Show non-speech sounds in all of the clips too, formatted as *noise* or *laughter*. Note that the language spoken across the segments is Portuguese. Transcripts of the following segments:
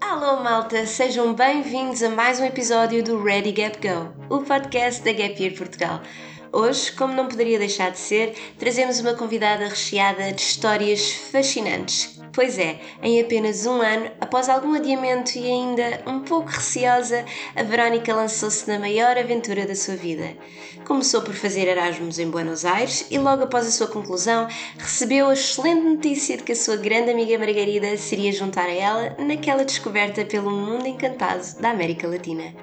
Alô malta, sejam bem-vindos a mais um episódio do Ready Gap Go, o podcast da Gap Year Portugal. Hoje, como não poderia deixar de ser, trazemos uma convidada recheada de histórias fascinantes. Pois é, em apenas um ano, após algum adiamento e ainda um pouco receosa, a Verónica lançou-se na maior aventura da sua vida. Começou por fazer Erasmus em Buenos Aires e logo após a sua conclusão, recebeu a excelente notícia de que a sua grande amiga Margarida seria juntar a ela naquela descoberta pelo mundo encantado da América Latina.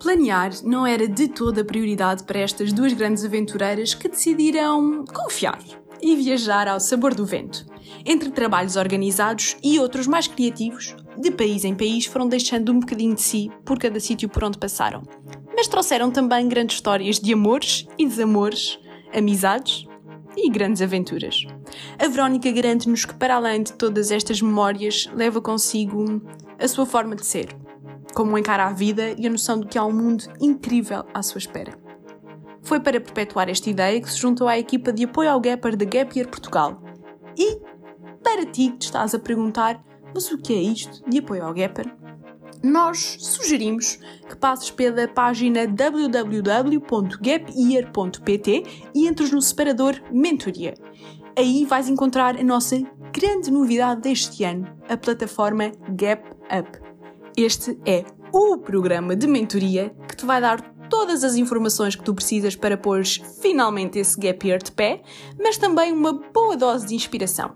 Planear não era de toda prioridade para estas duas grandes aventureiras que decidiram confiar e viajar ao sabor do vento. Entre trabalhos organizados e outros mais criativos, de país em país foram deixando um bocadinho de si por cada sítio por onde passaram. Mas trouxeram também grandes histórias de amores e desamores, amizades e grandes aventuras. A Verónica garante-nos que, para além de todas estas memórias, leva consigo a sua forma de ser, como encara a vida e a noção de que há um mundo incrível à sua espera. Foi para perpetuar esta ideia que se juntou à equipa de apoio ao Gapper da Gap Year Portugal. E, para ti que estás a perguntar, mas o que é isto de apoio ao Gapper? Nós sugerimos que passes pela página www.gapyear.pt e entres no separador Mentoria. Aí vais encontrar a nossa grande novidade deste ano, a plataforma Gap Up. Este é o programa de mentoria que te vai dar todas as informações que tu precisas para pôr finalmente esse gap year de pé, mas também uma boa dose de inspiração.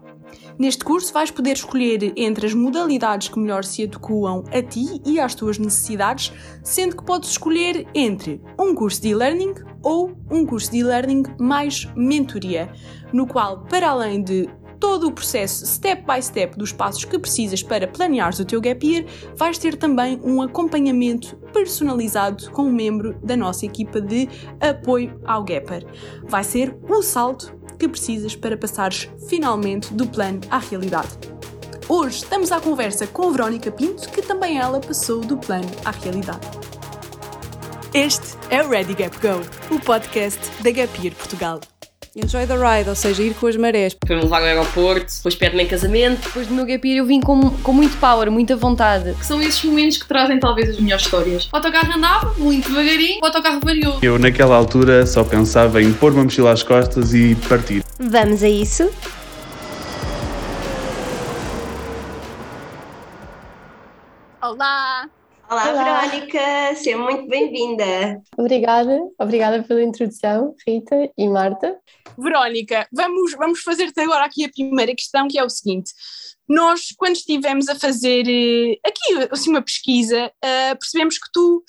Neste curso vais poder escolher entre as modalidades que melhor se adequam a ti e às tuas necessidades, sendo que podes escolher entre um curso de e-learning ou um curso de e-learning mais mentoria, no qual, para além de todo o processo step by step dos passos que precisas para planeares o teu gap year, vais ter também um acompanhamento personalizado com um membro da nossa equipa de apoio ao gapper. Vai ser o salto que precisas para passares finalmente do plano à realidade. Hoje estamos à conversa com a Verónica Pinto, que também ela passou do plano à realidade. Este é o Ready Gap Go, o podcast da Gap Year Portugal. Enjoy the ride, ou seja, ir com as marés. Foi-me levar ao aeroporto, depois pede-me em casamento. Depois do meu gap year eu vim com, com muito power, muita vontade. Que são esses momentos que trazem talvez as melhores histórias. O autocarro andava muito devagarinho, o autocarro variou. Eu naquela altura só pensava em pôr uma mochila às costas e partir. Vamos a isso? Olá! Olá, Olá. Verónica, seja muito bem-vinda. Obrigada, obrigada pela introdução, Rita e Marta. Verónica, vamos, vamos fazer-te agora aqui a primeira questão, que é o seguinte. Nós, quando estivemos a fazer eh, aqui assim, uma pesquisa, eh, percebemos que tu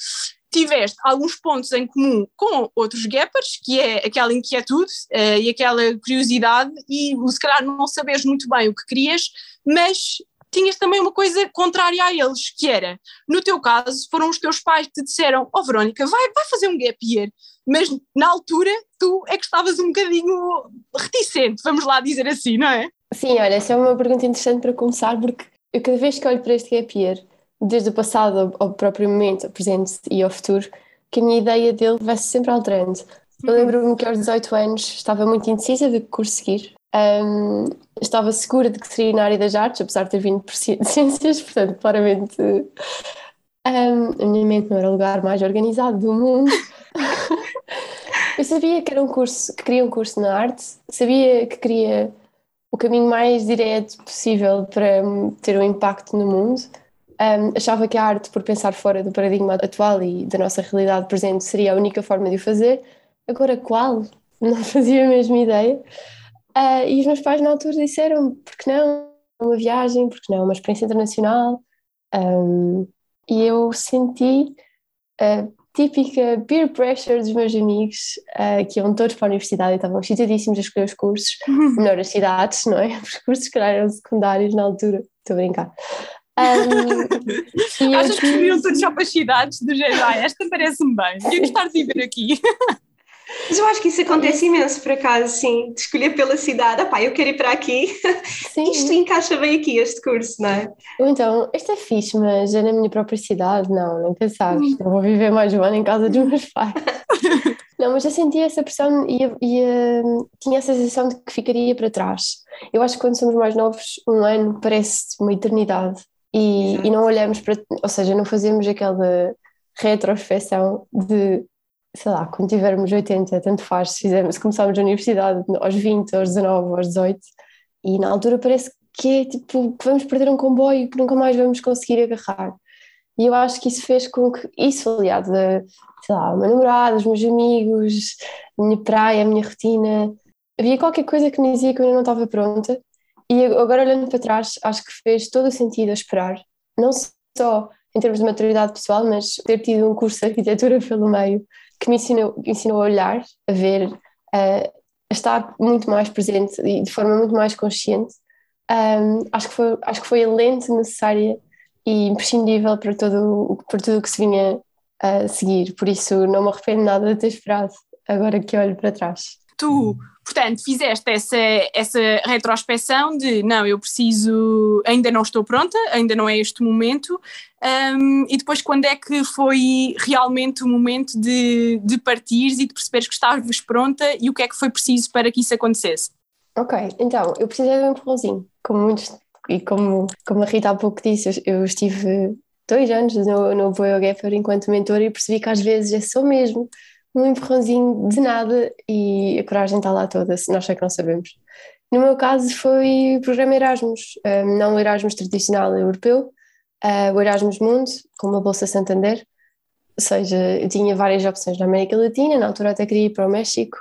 tiveste alguns pontos em comum com outros gappers, que é aquela inquietude eh, e aquela curiosidade, e se calhar não saberes muito bem o que querias, mas tinhas também uma coisa contrária a eles, que era, no teu caso, foram os teus pais que te disseram, oh Verónica, vai, vai fazer um gap year, mas na altura tu é que estavas um bocadinho reticente, vamos lá dizer assim, não é? Sim, olha, essa é uma pergunta interessante para começar, porque eu cada vez que olho para este gap year, desde o passado ao, ao próprio momento, ao presente e ao futuro, que a minha ideia dele vai -se sempre alterando. Eu lembro-me que aos 18 anos estava muito indecisa de que curso seguir. Um, estava segura de que seria na área das artes, apesar de ter vindo por ci- *laughs* ciências, portanto, claramente um, a minha mente não era o lugar mais organizado do mundo. *laughs* Eu sabia que era um curso, que queria um curso na arte, sabia que queria o caminho mais direto possível para ter um impacto no mundo. Um, achava que a arte, por pensar fora do paradigma atual e da nossa realidade presente, seria a única forma de o fazer. Agora, qual? *laughs* Não fazia a mesma ideia. Ah, e os meus pais na altura disseram: por que não? Uma viagem, por que não? Uma experiência internacional. Um, e eu senti a típica peer pressure dos meus amigos, ah, que iam todos para a universidade e estavam excitadíssimos a escolher os cursos, *laughs* melhor as cidades, não é? Os cursos, calhar, eram secundários na altura. Estou a brincar. Um, *laughs* Achas que escolhiam todos já para as cidades do género, ah, esta parece-me bem, eu gostar de viver aqui. *laughs* Mas eu acho que isso acontece imenso, por acaso, sim, de escolher pela cidade. Ah pá, eu quero ir para aqui. Sim. Isto encaixa bem aqui, este curso, não é? Então, isto é fixe, mas é na minha própria cidade? Não, nem pensar. Não vou viver mais um ano em casa dos meus pais. *laughs* Não, mas eu sentia essa pressão e, e hum, tinha a sensação de que ficaria para trás. Eu acho que quando somos mais novos, um ano parece uma eternidade e, e não olhamos para, ou seja, não fazemos aquela retrospecção de, sei lá, quando tivermos 80, tanto faz, se, fizermos, se começarmos a universidade aos 20, aos 19, aos 18, e na altura parece que é tipo, que vamos perder um comboio que nunca mais vamos conseguir agarrar. E eu acho que isso fez com que, isso aliado sei lá, o meu namorado, os meus amigos, a minha praia, a minha rotina, havia qualquer coisa que me dizia que eu ainda não estava pronta. E agora olhando para trás, acho que fez todo o sentido a esperar, não só em termos de maturidade pessoal, mas ter tido um curso de arquitetura pelo meio que me ensinou, ensinou a olhar, a ver, a, estar muito mais presente e de forma muito mais consciente. Um, acho, que foi, acho que foi a lente necessária e imprescindível para, todo, para tudo o que se vinha a seguir. Por isso, não me arrependo nada de ter esperado, agora que olho para trás. Tu, portanto, fizeste essa, essa de não, eu preciso, ainda não estou pronta, ainda não é este momento, um, e depois quando é que foi realmente o momento de, de partires e de perceberes que estavas pronta e o que é que foi preciso para que isso acontecesse? Ok, então, eu precisei de um empurrãozinho, como muitos, e como, como a Rita há pouco disse, eu, estive dois anos no, no Boio Gaffer enquanto mentor e percebi que às vezes é só mesmo um empurrãozinho de nada e a coragem está lá toda, se nós é que não sabemos. No meu caso foi o programa Erasmus, não o Erasmus tradicional europeu, uh, o Erasmus Mundo, com uma Bolsa Santander, ou seja, eu tinha várias opções na América Latina, na altura até queria ir para o México,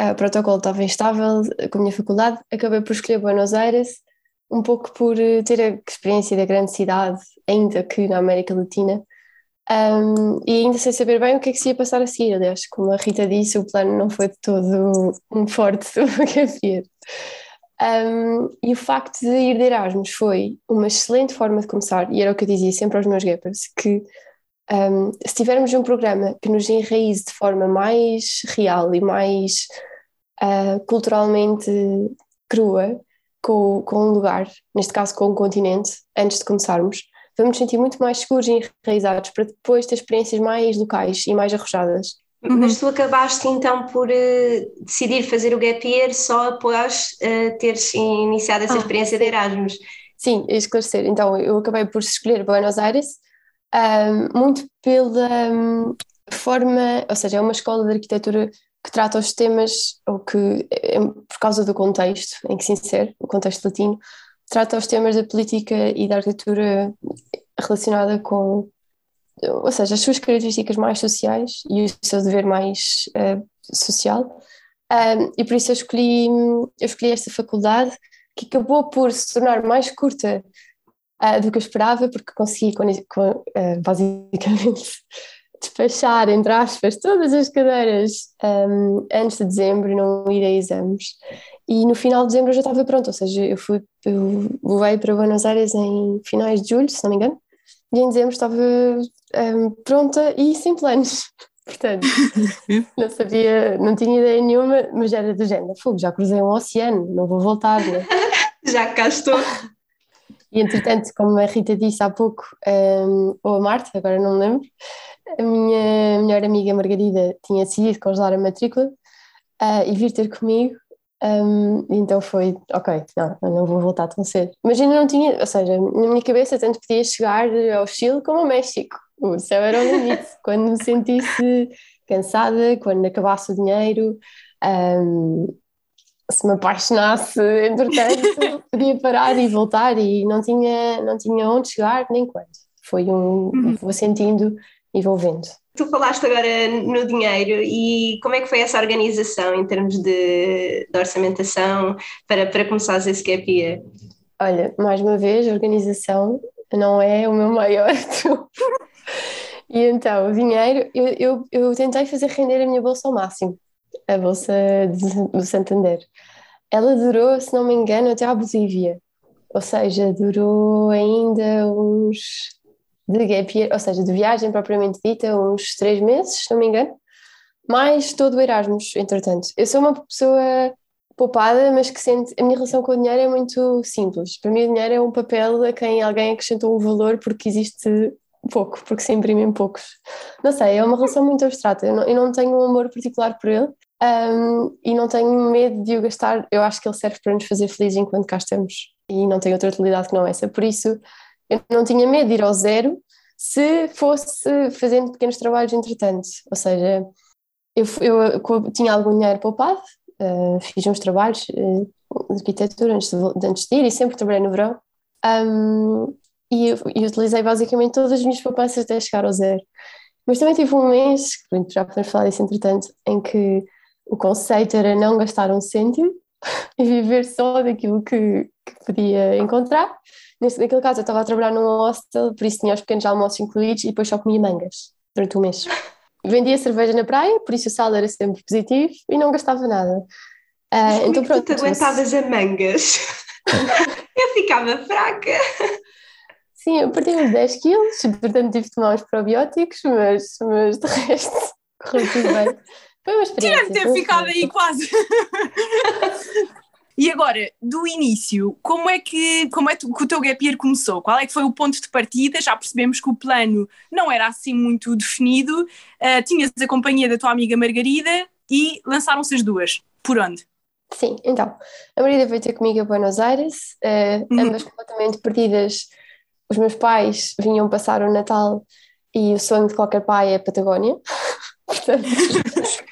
uh, o protocolo estava instável com a minha faculdade, acabei por escolher Buenos Aires, um pouco por eh, ter a experiência da grande cidade, ainda que na América Latina, um, e ainda sem saber bem o que é que se ia passar a seguir. Aliás, como a Rita disse, o plano não foi de todo um forte do que havia. Um, e o facto de ir de Erasmus foi uma excelente forma de começar, e era o que eu dizia sempre aos meus gappers, que um, se tivermos um programa que nos enraize de forma mais real e mais uh, culturalmente crua com, com um lugar, neste caso com um continente, antes de começarmos, vamos nos sentir muito mais seguros e enraizados para depois ter experiências mais locais e mais arrojadas. Uhum. Mas tu acabaste então por uh, decidir fazer o gap year só após uh, teres iniciado essa ah, experiência de Erasmus. Sim, esclarecer. Então, eu acabei por escolher Buenos Aires um, muito pela um, forma, ou seja, é uma escola de arquitetura que trata os temas, ou que, é, por causa do contexto em que se insere, o contexto latino, trata os temas da política e da arquitetura relacionada com, ou seja, as suas características mais sociais e o seu dever mais uh, social. Um, e por isso eu escolhi, eu escolhi esta faculdade que acabou por se tornar mais curta uh, do que eu esperava, porque consegui, com, uh, basicamente, *laughs* despachar, entre aspas, todas as cadeiras um, antes de dezembro e não ir a exames. E no final de dezembro eu já estava pronta, ou seja, eu fui, eu voei para Buenos Aires em finais de julho, se não me engano, e em dezembro estava um, pronta e sem planos. *laughs* Portanto, *laughs* não sabia, não tinha ideia nenhuma, mas era do género, fogo, já cruzei um oceano, não vou voltar, né? *laughs* já cá estou. E entretanto, como a Rita disse há pouco, um, ou a Marta, agora não me lembro, a minha melhor amiga Margarida tinha decidido congelar a matrícula uh, e vir ter comigo um, então foi, ok, não, não vou voltar tão cedo. Mas ainda não tinha, ou seja, na minha cabeça tanto podia chegar ao Chile como ao México. O céu era o limite. *laughs* quando me sentisse cansada, quando acabasse o dinheiro, um, se me apaixonasse, entretanto, *laughs* podia parar e voltar e não tinha, não tinha onde chegar nem quando. Foi um, uhum. vou sentindo e vou vendo. Tu falaste agora no dinheiro e como é que foi essa organização em termos de, de orçamentação para, para começar esse gap year? Olha, mais uma vez, a organização não é o meu maior *laughs* e então, dinheiro, eu, eu, eu tentei fazer render a minha bolsa ao máximo, a bolsa do Santander. Ela durou, se não me engano, até à Bolívia. Ou seja, durou ainda uns de gap year, ou seja, de viagem propriamente dita, uns três meses, se não me engano, mais todo o Erasmus, entretanto. Eu sou uma pessoa poupada, mas que sente. A minha relação com o dinheiro é muito simples. Para mim, o dinheiro é um papel a quem alguém acrescentou um valor porque existe pouco, porque se imprimem poucos. Não sei, é uma relação muito abstrata. Eu não, eu não tenho um amor particular por ele um, e não tenho medo de o gastar. Eu acho que ele serve para nos fazer felizes enquanto cá estamos e não tem outra utilidade que não essa. Por isso, eu não tinha medo de ir ao zero se fosse fazendo pequenos trabalhos entretanto. Ou seja, eu, eu, tinha algum dinheiro poupado, uh, fiz uns trabalhos uh, de arquitetura antes de, antes de ir e sempre trabalhei no verão. Um, e, e utilizei basicamente todas as minhas poupanças até chegar ao zero. Mas também tive um mês, já podemos falar disso entretanto, em que o conceito era não gastar um cêntimo *laughs* e viver só daquilo que, que podia encontrar. Nesse, naquele caso eu estava a trabalhar num hostel, por isso tinha os pequenos almoços incluídos e depois só comia mangas durante um mês. *laughs* Vendia cerveja na praia, por isso o saldo era sempre positivo e não gastava nada. Uh, então pronto. Tu te aguentavas a mangas? *laughs* eu ficava fraca. Sim, eu perdi uns 10 quilos, portanto tive de tomar uns probióticos, mas, mas de resto *laughs* correu tudo bem. Foi uma experiência. Ter ficado aí quase. E agora, do início, como é que, como é que o teu gap year começou? Qual é que foi o ponto de partida? Já percebemos que o plano não era assim muito definido. Uh, tinhas a companhia da tua amiga Margarida e lançaram-se as duas. Por onde? Sim, então, a Margarida veio ter comigo a Buenos Aires, uh, uhum. ambas completamente perdidas. Os meus pais vinham passar o Natal e o sonho de qualquer pai é a Patagónia. *laughs* Portanto, *laughs*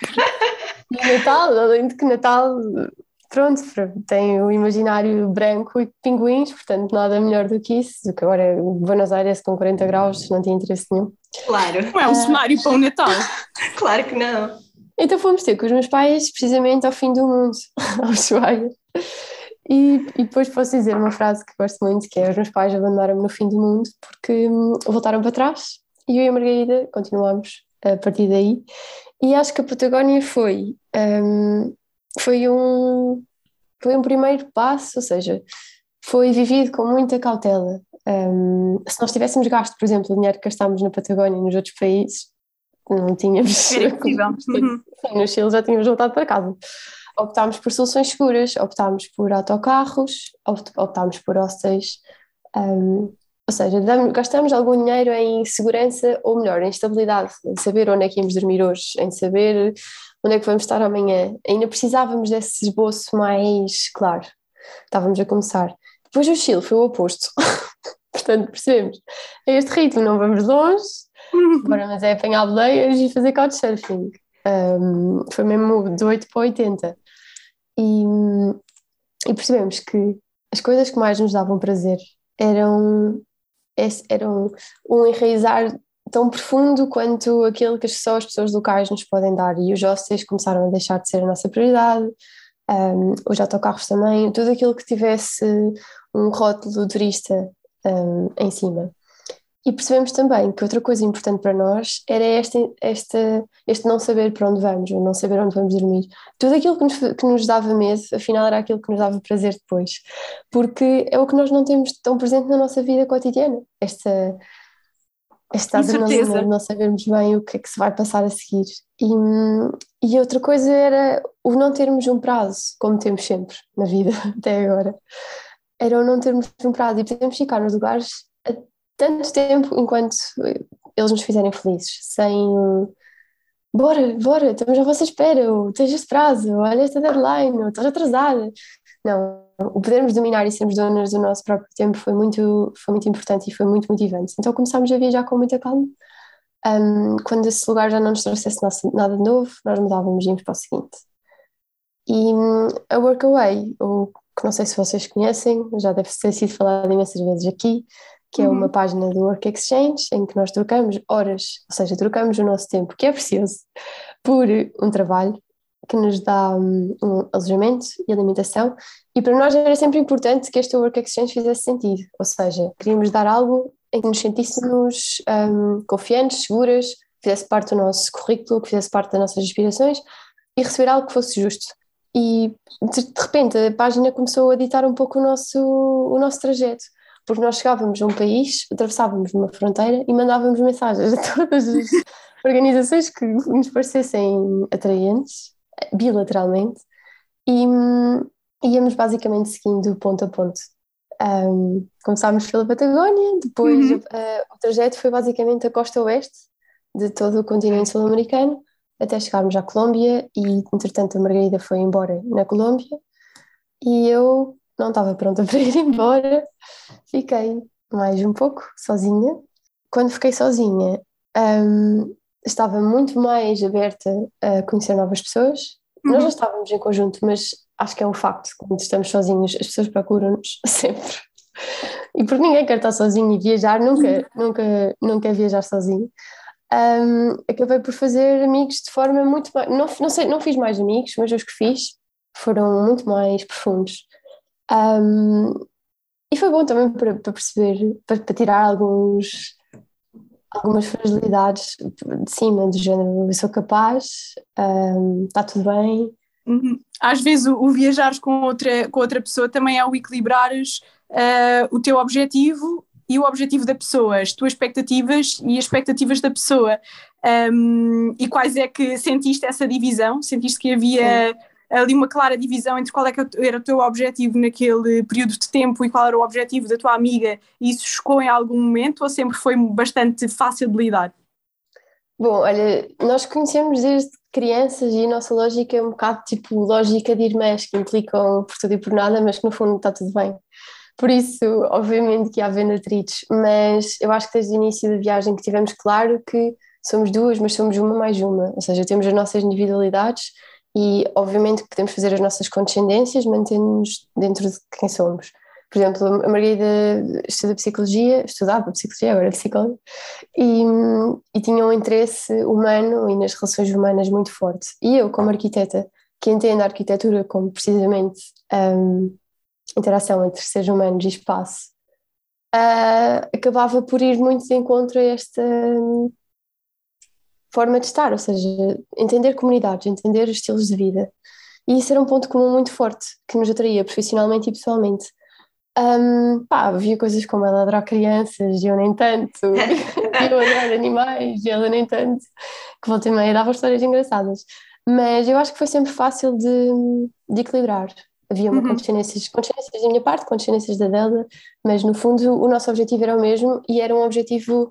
*laughs* Natal, além de que Natal pronto, tem o imaginário branco e pinguins, portanto nada melhor do que isso, do que agora Buenos Aires com 40 graus, não tinha interesse nenhum. Claro. Não é um cenário para o Natal. *laughs* claro que não. Então fomos ter com os meus pais precisamente ao fim do mundo, *laughs* ao Ushuaia. E, e depois posso dizer uma frase que gosto muito, que é os meus pais abandonaram-me no fim do mundo porque hum, voltaram para trás e eu e a Margarida continuamos a partir daí. E acho que a Patagónia foi um, foi um, foi um primeiro passo, ou seja, foi vivido com muita cautela. Um, se nós tivéssemos gasto, por exemplo, o dinheiro que gastámos na Patagónia e nos outros países, não tínhamos. Era possível. *laughs* Uhum. no Chile já tínhamos voltado para casa. Optámos por soluções seguras, optámos por autocarros, optámos por hostels. Um, ou seja, gastamos algum dinheiro em segurança, ou melhor, em estabilidade, em saber onde é que íamos dormir hoje, em saber onde é que vamos estar amanhã. Ainda precisávamos desse esboço mais claro. Estávamos a começar. Depois o Chile foi o oposto. *laughs* Portanto, percebemos, a este ritmo não vamos longe, *laughs* agora mas é apanhar boleias e fazer couchsurfing. Um, foi mesmo de 8 para 80. E, e percebemos que as coisas que mais nos davam prazer eram, eram um enraizar tão profundo quanto aquilo que só as pessoas locais nos podem dar. E os hostels começaram a deixar de ser a nossa prioridade, um, os autocarros também, tudo aquilo que tivesse um rótulo turista um, em cima. E percebemos também que outra coisa importante para nós era este, este, este não saber para onde vamos, ou não saber onde vamos dormir. Tudo aquilo que nos, que nos dava medo, afinal, era aquilo que nos dava prazer depois. Porque é o que nós não temos tão presente na nossa vida cotidiana. Esta, esta adrenalina de não sabermos bem o que é que se vai passar a seguir. E, e outra coisa era o não termos um prazo, como temos sempre na vida *laughs* até agora. Era o não termos um prazo e podemos ficar nos lugares a tanto tempo enquanto eles nos fizerem felizes, sem bora, bora, estamos à vossa espera, ou tens este prazo, olha esta deadline, ou estás atrasada. Não, o podermos dominar e sermos donas do nosso próprio tempo foi muito, foi muito importante e foi muito motivante. Então começámos a viajar com muita calma. Um, quando esse lugar já não nos trouxesse nada de novo, nós mudávamos e íamos para o seguinte. E um, a Workaway, o que não sei se vocês conhecem, já deve ter sido falado imensas vezes aqui, que é uma uhum. página do Work Exchange em que nós trocamos horas, ou seja, trocamos o nosso tempo, que é precioso, por um trabalho que nos dá um, um, alojamento e alimentação, e para nós era sempre importante que este Work Exchange fizesse sentido, ou seja, queríamos dar algo em que nos sentíssemos um, confiantes, seguras, que fizesse parte do nosso currículo, que fizesse parte das nossas aspirações e receber algo que fosse justo. E de, repente a página começou a ditar um pouco o nosso, o nosso trajeto, porque nós chegávamos a um país, atravessávamos uma fronteira e mandávamos mensagens a *laughs* todas as organizações que nos parecessem atraentes bilateralmente e hum, íamos basicamente seguindo ponto a ponto. Um, começámos pela Patagónia, depois uhum. uh, o trajeto foi basicamente a costa oeste de todo o continente sul-americano até chegarmos à Colômbia e entretanto a Margarida foi embora na Colômbia e eu não estava pronta *laughs* para ir embora, fiquei mais um pouco sozinha. Quando fiquei sozinha, hum, estava muito mais aberta a conhecer novas pessoas. Nós Uhum. já estávamos em conjunto, mas acho que é um facto, quando estamos sozinhos, as pessoas procuram-nos *laughs* sempre. E porque ninguém quer estar sozinho e viajar, nunca, nunca, nunca é viajar sozinho. Hum, acabei por fazer amigos de forma muito mais. Não, não, sei, não fiz mais amigos, mas os que fiz foram muito mais profundos. Hum, e foi bom também para, para perceber, para, para tirar alguns, algumas fragilidades de cima, do género, eu sou capaz, hum, está tudo bem. Uhum. Às vezes o, o viajares com outra, com outra pessoa também é o equilibrares ah, o teu objetivo e o objetivo da pessoa, as tuas expectativas e as expectativas da pessoa. Um, e quais é que sentiste essa divisão? Sentiste que havia ali uma clara divisão entre qual é que era o teu objetivo naquele período de tempo e qual era o objetivo da tua amiga e isso chocou em algum momento ou sempre foi bastante fácil de lidar? Bom, olha, nós conhecemos desde crianças e a nossa lógica é um bocado tipo lógica de irmãs que implicam por tudo e por nada, mas que no fundo está tudo bem. Por isso, obviamente que há haver atritos, mas eu acho que desde o início da viagem que tivemos claro que somos duas, mas somos uma mais uma, ou seja, temos as nossas individualidades e obviamente que podemos fazer as nossas condescendências mantendo-nos dentro de quem somos. Por exemplo, a Margarida estuda psicologia, estudava psicologia, agora é psicóloga, e, e tinha um interesse humano e nas relações humanas muito forte. E eu, como arquiteta, que entendo a arquitetura como precisamente um, interação entre seres humanos e espaço, uh, acabava por ir muito de encontro a esta forma de estar, ou seja, entender comunidades, entender estilos de vida. E isso era um ponto comum muito forte, que nos atraía profissionalmente e pessoalmente. Um, pá, havia coisas como ela adorar crianças e eu nem tanto, *laughs* eu adorar animais e ela nem tanto, que volta e meia dava histórias engraçadas. Mas eu acho que foi sempre fácil de, de equilibrar. Havia uma uhum. condescendências, condescendências da minha parte, condescendências da dela, mas no fundo o nosso objetivo era o mesmo e era um objetivo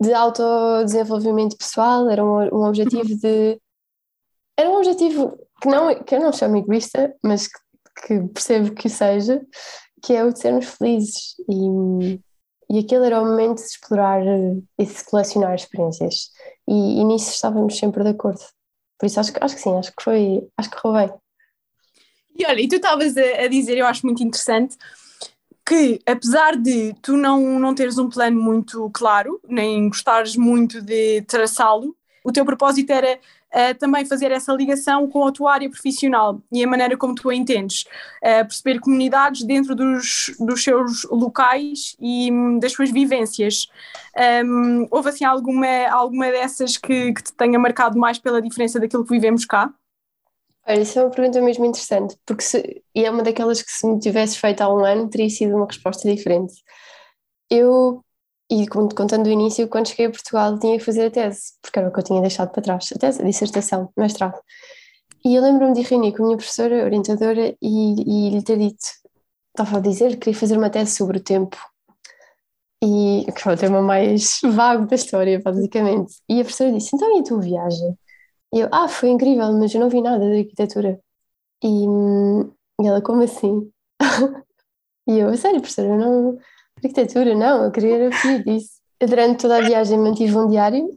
de autodesenvolvimento pessoal, era um, um objetivo de. Era um objetivo que, não, que eu não chamo egoísta, mas que, que percebo que seja, que é o de sermos felizes. E, e aquele era o momento de explorar e de colecionar experiências. E, e nisso estávamos sempre de acordo. Por isso acho, acho que sim, acho que foi, acho que roubei. E olha, e tu estavas a, a dizer, eu acho muito interessante, que apesar de tu não, não teres um plano muito claro, nem gostares muito de traçá-lo, o teu propósito era uh, também fazer essa ligação com a tua área profissional e a maneira como tu a entendes, uh, perceber comunidades dentro dos, dos seus locais e um, das suas vivências. Um, houve assim alguma, alguma dessas que, que te tenha marcado mais pela diferença daquilo que vivemos cá? Olha, isso é uma pergunta mesmo interessante, porque se, e é uma daquelas que se me tivesse feito há um ano teria sido uma resposta diferente. Eu, e contando o início, quando cheguei a Portugal tinha que fazer a tese, porque era o que eu tinha deixado para trás, a tese, a dissertação, mestrado. E eu lembro-me de reunir com a minha professora, orientadora, e, e lhe ter dito, estava a dizer que queria fazer uma tese sobre o tempo. E que foi o tema mais *laughs* vago da história, basicamente. E a professora disse, então e a tua viagem? E eu, ah, foi incrível, mas eu não vi nada de arquitetura. E, e ela, como assim? *laughs* e eu, sério, professora, não. Arquitetura, não, eu queria fugir disso. Durante toda a viagem mantive um diário,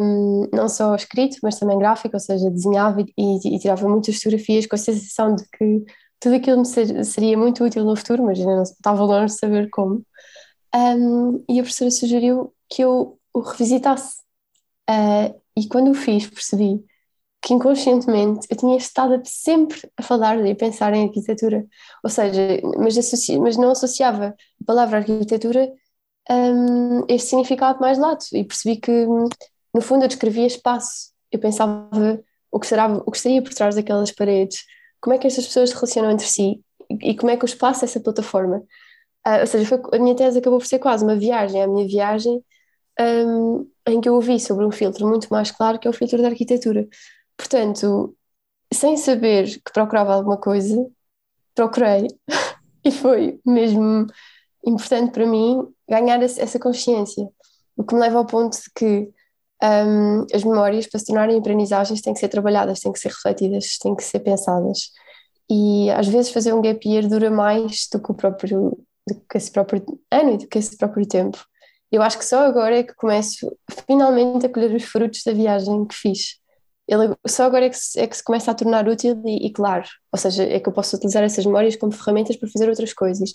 um, não só escrito, mas também gráfico, ou seja, desenhava e, e, tirava muitas fotografias com a sensação de que tudo aquilo me ser, seria muito útil no futuro, mas ainda não estava longe de saber como. Um, e a professora sugeriu que eu o revisitasse. Uh, e quando o fiz, percebi que inconscientemente eu tinha estado sempre a falar e a pensar em arquitetura, ou seja, mas, associa, mas não associava a palavra arquitetura um, este significado mais lato e percebi que no fundo eu descrevia espaço, eu pensava o que, será, o que estaria por trás daquelas paredes, como é que estas pessoas se relacionam entre si e, e como é que o espaço é essa plataforma. Uh, ou seja, foi, a minha tese acabou por ser quase uma viagem, a minha viagem um, em que eu ouvi sobre um filtro muito mais claro que é o filtro da arquitetura. Portanto, sem saber que procurava alguma coisa, procurei *laughs* e foi mesmo importante para mim ganhar essa consciência, o que me leva ao ponto de que um, as memórias, para se tornarem aprendizagens, têm que ser trabalhadas, têm que ser refletidas, têm que ser pensadas. E às vezes fazer um gap year dura mais do que o próprio do que esse próprio ano e do que esse próprio tempo. Eu acho que só agora é que começo finalmente a colher os frutos da viagem que fiz. Ele, só agora é que, se, é que se começa a tornar útil e, e, claro, ou seja, é que eu posso utilizar essas memórias como ferramentas para fazer outras coisas.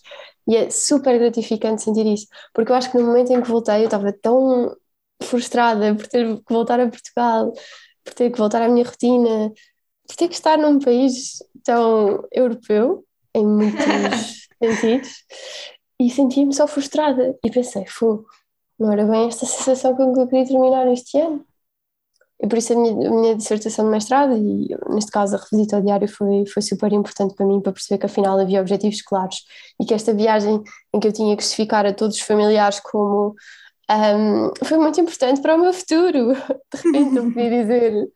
E é super gratificante sentir isso, porque eu acho que no momento em que voltei eu estava tão frustrada por ter que voltar a Portugal, por ter que voltar à minha rotina, por ter que estar num país tão europeu, em muitos *laughs* sentidos, e sentia-me só frustrada. E pensei, fogo, não era bem esta sensação que eu queria terminar este ano. E por isso a minha, a minha dissertação de mestrado, e neste caso a revisita ao diário, foi, foi super importante para mim, para perceber que afinal havia objetivos claros e que esta viagem em que eu tinha que justificar a todos os familiares como um, foi muito importante para o meu futuro. *laughs* De repente eu podia dizer.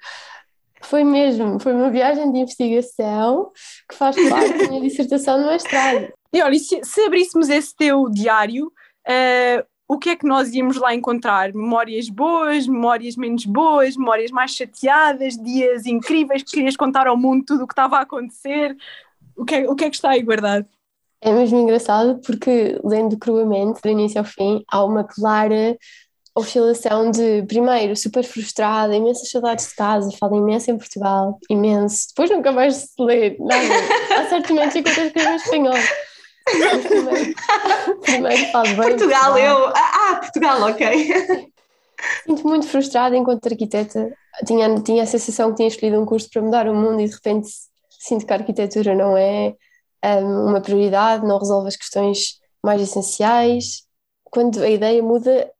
Foi mesmo, foi uma viagem de investigação que faz parte da minha dissertação de mestrado. E olha, se, se abríssemos esse teu diário, uh, o que é que nós íamos lá encontrar? Memórias boas, memórias menos boas, memórias mais chateadas, dias incríveis que querias contar ao mundo tudo o que estava a acontecer? O que é, o que, é que está aí guardado? É mesmo engraçado porque, lendo cruamente, do início ao fim, há uma clara oscilação de, primeiro, super frustrada, imensas saudades de casa, falo imenso em Portugal, imenso. Depois nunca mais se ler, nada. *laughs* Há certamente enquanto eu escrevo em espanhol. Primeiro, primeiro bem. Portugal, Portugal, eu. Ah, ah, Portugal, ok. Sinto muito frustrada enquanto arquiteta. Tinha, tinha a sensação que tinha escolhido um curso para mudar o mundo e de repente sinto que a arquitetura não é um, uma prioridade, não resolve as questões mais essenciais. Quando a ideia muda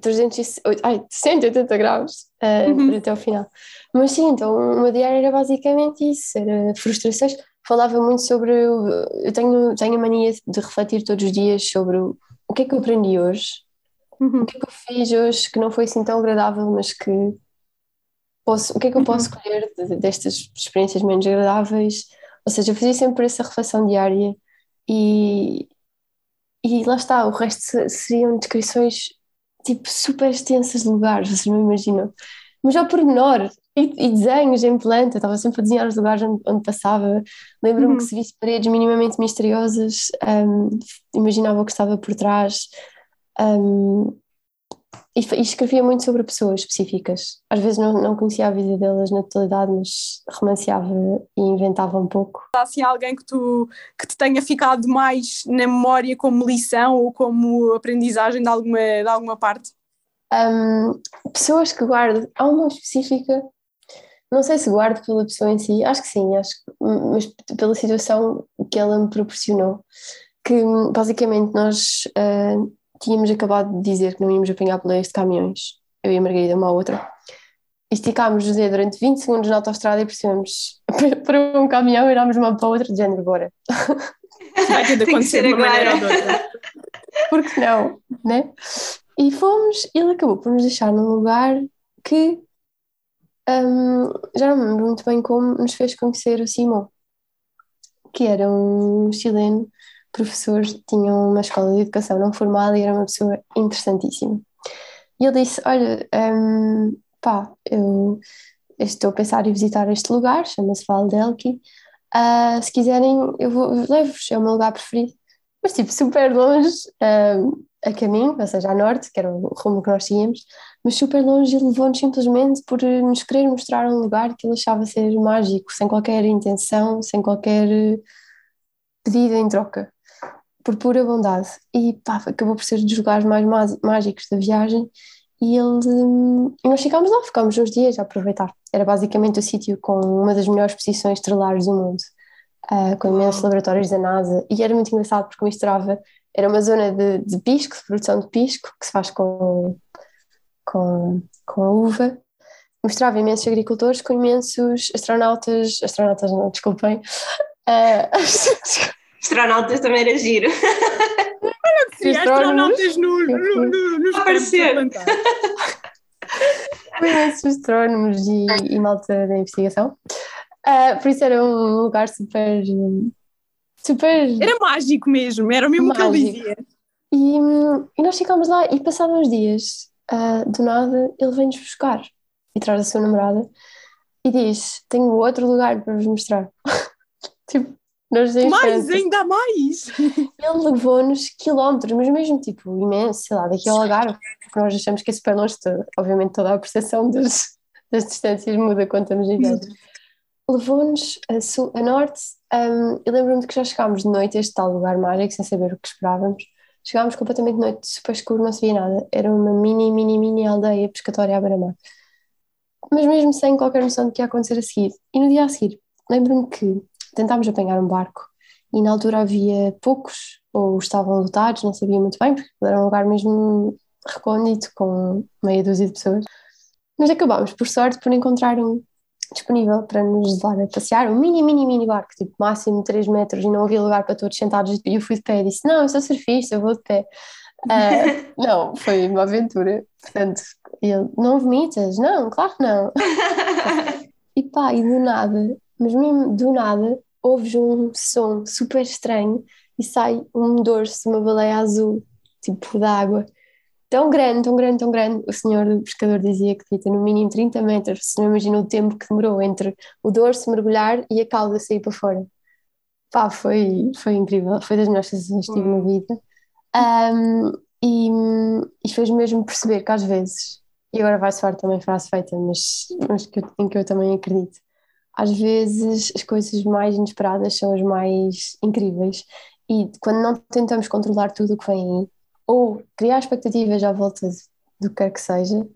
380, ai, 180 graus uh, uhum. até o final. Mas sim, então o meu diário era basicamente isso, era frustrações. Falava muito sobre, eu tenho, tenho a mania de refletir todos os dias sobre o, o que é que eu aprendi hoje, uhum. o que é que eu fiz hoje que não foi assim tão agradável, mas que posso, o que é que eu posso uhum. colher de, destas experiências menos agradáveis. Ou seja, eu fazia sempre essa reflexão diária e, e lá está, o resto seriam descrições tipo super extensas de lugares, vocês não imaginam. Mas ao pormenor, e, e desenhos em planta, eu estava sempre a desenhar os lugares onde, onde passava. Lembro-me uhum. que se visse paredes minimamente misteriosas, um, imaginava o que estava por trás. Um, e, e, escrevia muito sobre pessoas específicas. Às vezes não, não conhecia a vida delas na totalidade, mas romanceava e inventava um pouco. Há assim alguém que, tu, que te tenha ficado mais na memória como lição ou como aprendizagem de alguma, de alguma parte? Um, pessoas que guardo, há uma específica, não sei se guardo pela pessoa em si, acho que sim, acho, mas pela situação que ela me proporcionou. Que basicamente nós uh, tínhamos acabado de dizer que não íamos apanhar boleias de caminhões, eu e a Margarida, uma à outra. Esticámos dedo durante 20 segundos na autostrada e percebemos *laughs* para um caminhão irámos uma para a outra de género, bora. *laughs* Vai ter de acontecer de uma maneira ou de outra. *laughs* Porque não, né? E fomos, ele acabou por nos deixar num lugar que um, já não me lembro muito bem como nos fez conhecer o Simão, que era um chileno professor, tinha uma escola de educação não formal e era uma pessoa interessantíssima. E ele disse: Olha, um, pá, eu estou a pensar em visitar este lugar, chama-se Val Delki. Uh, se quiserem, eu, vou, levo-vos, é o meu lugar preferido. Mas, tipo, super longe, um, a caminho, ou seja, a norte, que era o rumo que nós tínhamos, mas super longe ele levou-nos simplesmente por nos querer mostrar um lugar que ele achava ser mágico, sem qualquer intenção, sem qualquer pedido em troca por pura bondade. E pá, acabou por ser dos lugares mais mágicos da viagem. E, ele, e nós ficámos lá, ficámos uns dias a aproveitar. Era basicamente o sítio com uma das melhores posições estrelares do mundo, uh, com imensos laboratórios da NASA. E era muito engraçado porque misturava, era uma zona de, de pisco, de produção de pisco, que se faz com, com, com a uva. Mostrava imensos agricultores com imensos astronautas, astronautas não, desculpem, uh, *laughs* Astronautas também era giro. Sim, astronautas no, no, no, no aparecer. Imensos astrónomos e, e malta da investigação. Uh, por isso era um lugar super. super. Era mágico mesmo, era o mesmo mágico. que ele dizia. E, e nós ficámos lá e passados uns dias, uh, do nada, ele vem-nos buscar e traz a sua namorada e diz: Tenho outro lugar para vos mostrar. *laughs* tipo, Nós Mais, ainda mais! *laughs* Ele levou-nos quilómetros, mas mesmo tipo imenso, sei lá, daqui ao Algarve, porque nós achamos que é super longe, to- obviamente toda a percepção das, *laughs* das distâncias muda quando estamos em viagem. Levou-nos a, sul, a norte, hum, e lembro-me de que já chegámos de noite a este tal lugar mágico, sem saber o que esperávamos. Chegámos completamente de noite, super escuro, não se via nada. Era uma mini, mini, mini aldeia pescatória à beira-mar. Mas mesmo sem qualquer noção do que ia acontecer a seguir. E no dia a seguir, lembro-me que tentámos apanhar um barco e na altura havia poucos, ou estavam lotados, não sabia muito bem, porque era um lugar mesmo recôndito, com meia dúzia de pessoas. Mas acabámos, por sorte, por encontrar um disponível para nos levar a passear, um mini, mini, mini barco, tipo máximo 3 metros, e não havia lugar para todos sentados, e eu fui de pé e disse, não, eu sou surfista, eu vou de pé. Ah, *laughs* não, foi uma aventura, portanto, ele, não vomitas? Não, claro que não. *laughs* E pá, e do nada, mas mesmo do nada, ouves um som super estranho e sai um dorso de uma baleia azul, tipo d'água, tão grande, tão grande, tão grande. O senhor do pescador dizia que devia ter no mínimo 30 metros. Se não imagina o tempo que demorou entre o dorso mergulhar e a cauda sair para fora. Pá, foi, foi incrível, foi das melhores sensações que tive na vida. Um, e, e fez mesmo perceber que às vezes, e agora vai soar também frase feita, mas, mas que eu- em que eu também acredito, às vezes as coisas mais inesperadas são as mais incríveis. E quando não tentamos controlar tudo o que vem aí, ou criar expectativas à volta do que quer que seja,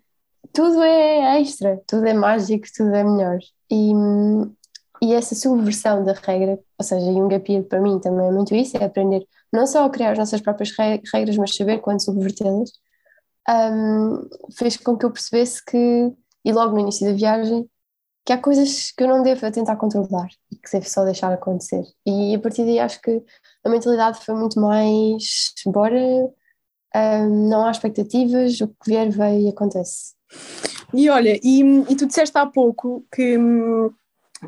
tudo é extra, tudo é mágico, tudo é melhor. E, e essa subversão da regra, ou seja, gap year para mim também é muito isso, é aprender não só a criar as nossas próprias re- regras, mas saber quando subvertê-las, um, fez com que eu percebesse que, e logo no início da viagem, que há coisas que eu não devo tentar controlar e que devo só deixar acontecer. E a partir daí acho que a mentalidade foi muito mais, bora, um, não há expectativas, o que vier veio e acontece. E olha, e, e tu disseste há pouco que,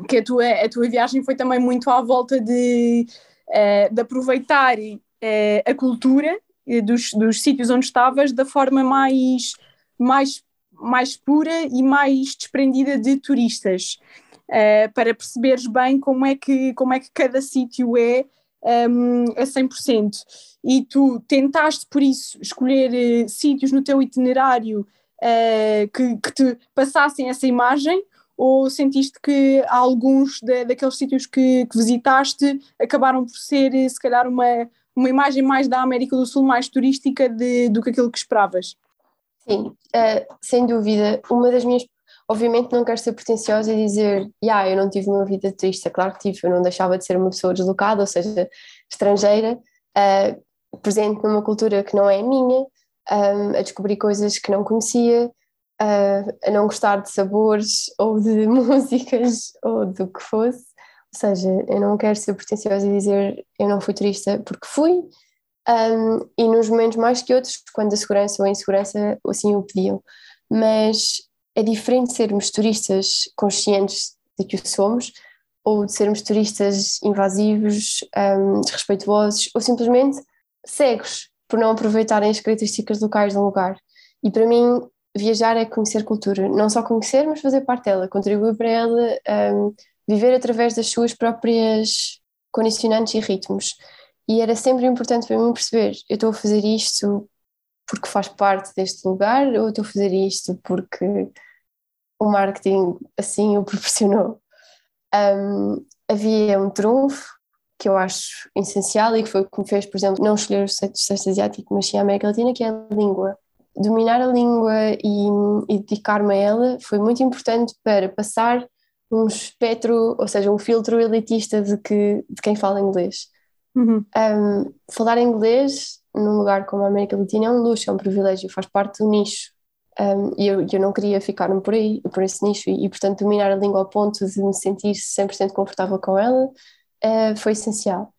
que a, tua, a tua viagem foi também muito à volta de, eh, de aproveitar eh, a cultura eh, dos, dos sítios onde estavas da forma mais, mais, mais pura e mais desprendida de turistas, para perceberes bem como é que, como é que cada sítio é um, a 100%. E tu tentaste, por isso, escolher eh, sítios no teu itinerário eh, que, que te passassem essa imagem ou sentiste que alguns da- daqueles sítios que, que visitaste acabaram por ser, eh, se calhar, uma, uma imagem mais da América do Sul, mais turística de- do que aquilo que esperavas? Sim, eh, sem dúvida. Uma das minhas. Obviamente, não quero ser pretenciosa e dizer, yeah, eu não tive uma vida turista. Claro que tive, eu não deixava de ser uma pessoa deslocada, ou seja, estrangeira, eh, presente numa cultura que não é minha, eh, a descobrir coisas que não conhecia, eh, a não gostar de sabores *laughs* ou de *laughs* músicas ou do que fosse. Ou seja, eu não quero ser pretenciosa e dizer eu não fui turista porque fui, um, e nos momentos mais que outros, quando a segurança ou a insegurança assim o pediam. Mas é diferente sermos turistas conscientes de que o somos ou de sermos turistas invasivos, um, desrespeituosos ou simplesmente cegos por não aproveitarem as características locais de um lugar. E para mim, viajar é conhecer cultura, não só conhecer, mas fazer parte dela, contribuir para ela, um, viver através das suas próprias condicionantes e ritmos. E era sempre importante para mim perceber: eu estou a fazer isto porque faz parte deste lugar ou estou a fazer isto porque o marketing assim o *laughs* proporcionou. Um, havia um trunfo que eu acho essencial e que foi o que me fez, por exemplo, não escolher o Sudeste Asiático, mas sim a América Latina, que é a língua. Dominar a língua e, e dedicar-me a ela foi muito importante para passar um espectro, ou seja, um filtro elitista de, que, de quem fala inglês. Uhum. Um, falar inglês num lugar como a América Latina é um luxo, é um privilégio, faz parte do nicho. Um, e eu, eu não queria ficar por aí, por esse nicho, e, e, portanto dominar a língua ao ponto de me sentir 100% confortável com ela uh, foi essencial.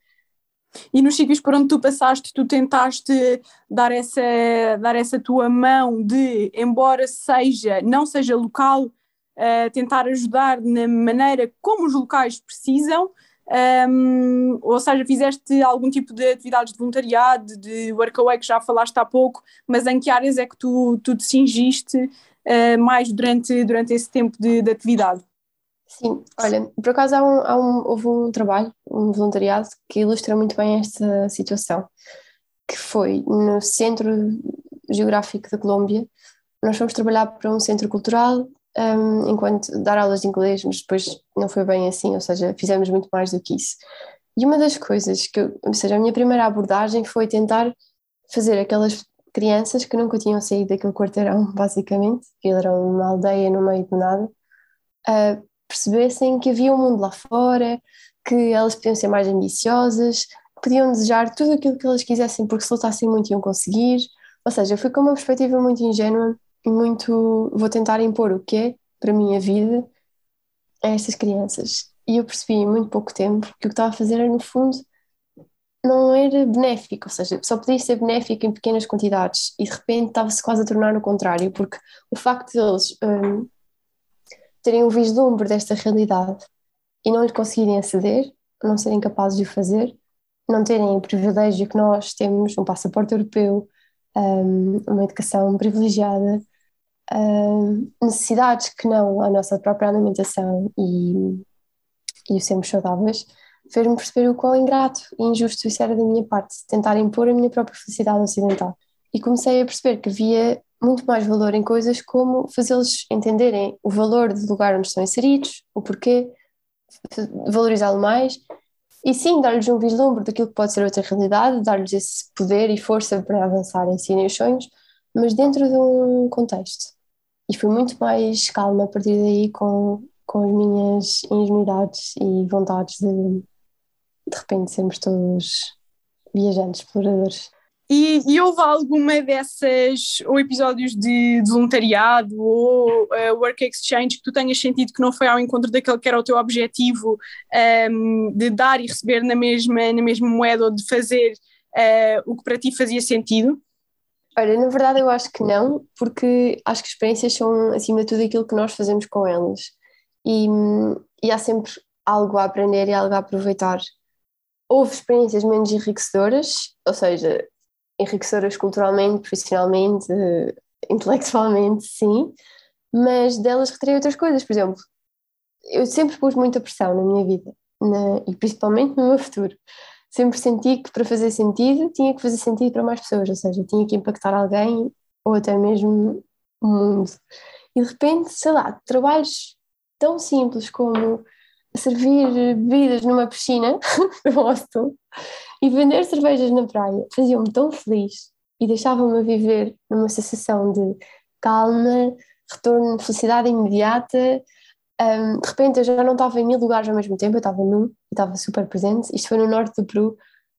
E nos sítios por onde tu passaste, tu tentaste dar essa, dar essa tua mão de, embora seja, não seja local, uh, tentar ajudar na maneira como os locais precisam, um, ou seja, fizeste algum tipo de atividades de voluntariado, de workaway que já falaste há pouco, mas em que áreas é que tu, tu te cingiste uh, mais durante, durante esse tempo de, de atividade? Sim, olha, por acaso há um, há um, houve um trabalho, um voluntariado, que ilustra muito bem esta situação, que foi no Centro Geográfico da Colômbia. Nós fomos trabalhar para um centro cultural, um, enquanto dar aulas de inglês, mas depois não foi bem assim, ou seja, fizemos muito mais do que isso. E uma das coisas que, eu, ou seja, a minha primeira abordagem foi tentar fazer aquelas crianças que nunca tinham saído daquele quarteirão, *laughs* basicamente, que era uma aldeia no meio do nada, uh, percebessem que havia um mundo lá fora, que elas podiam ser mais ambiciosas, podiam desejar tudo aquilo que elas quisessem, porque se lutassem muito iam conseguir. Ou seja, foi com uma perspectiva muito ingênua muito. vou tentar impor o que é para a minha vida a estas crianças. E eu percebi em muito pouco tempo que o que estava a fazer era, no fundo, não era benéfico, ou seja, só podia ser benéfico em pequenas quantidades e de repente estava-se quase a tornar o contrário, porque o facto de eles um, terem um vislumbre desta realidade e não lhe conseguirem aceder, não serem capazes de o fazer, não terem o privilégio que nós temos, um passaporte europeu, um, uma educação privilegiada, um, necessidades que não a nossa própria alimentação e, e o sermos saudáveis, fez-me perceber o quão ingrato e injusto isso era da minha parte, tentar impor a minha própria felicidade ocidental. E comecei a perceber que havia muito mais valor em coisas como fazê-los entenderem o valor do lugar onde estão inseridos, o porquê, valorizá-lo mais e sim, dar-lhes um vislumbre daquilo que pode ser outra realidade, dar-lhes esse poder e força para avançarem si os sonhos, mas dentro de um contexto. E fui muito mais calma a partir daí com, com as minhas ingenuidades e vontades de de repente sermos todos viajantes, exploradores. E, e, houve alguma dessas, ou episódios de, de voluntariado ou uh, work exchange que tu tenhas sentido que não foi ao encontro daquele que era o teu objetivo um, ehm, de dar e receber na mesma, na mesma moeda ou de fazer uh, o que para ti fazia sentido? Olha, na verdade eu acho que não, porque acho que experiências são acima de tudo aquilo que nós fazemos com elas e, e há sempre algo a aprender e algo a aproveitar. Houve experiências menos enriquecedoras, ou seja, enriquecedoras culturalmente, profissionalmente, intelectualmente, sim, mas delas retirei outras coisas. Por exemplo, eu sempre pus muita pressão na minha vida na, e principalmente no meu futuro. Sempre senti que para fazer sentido tinha que fazer sentido para mais pessoas, ou seja, tinha que impactar alguém ou até mesmo o mundo. E de repente, sei lá, trabalhos tão simples como servir bebidas numa piscina *laughs* do hostel e vender cervejas na praia fazia-me tão feliz e deixava-me viver numa sensação de calma, retorno de felicidade imediata. Um, de repente eu já não estava em mil lugares ao mesmo tempo, eu estava num e estava super presente. Isto foi no norte do Peru,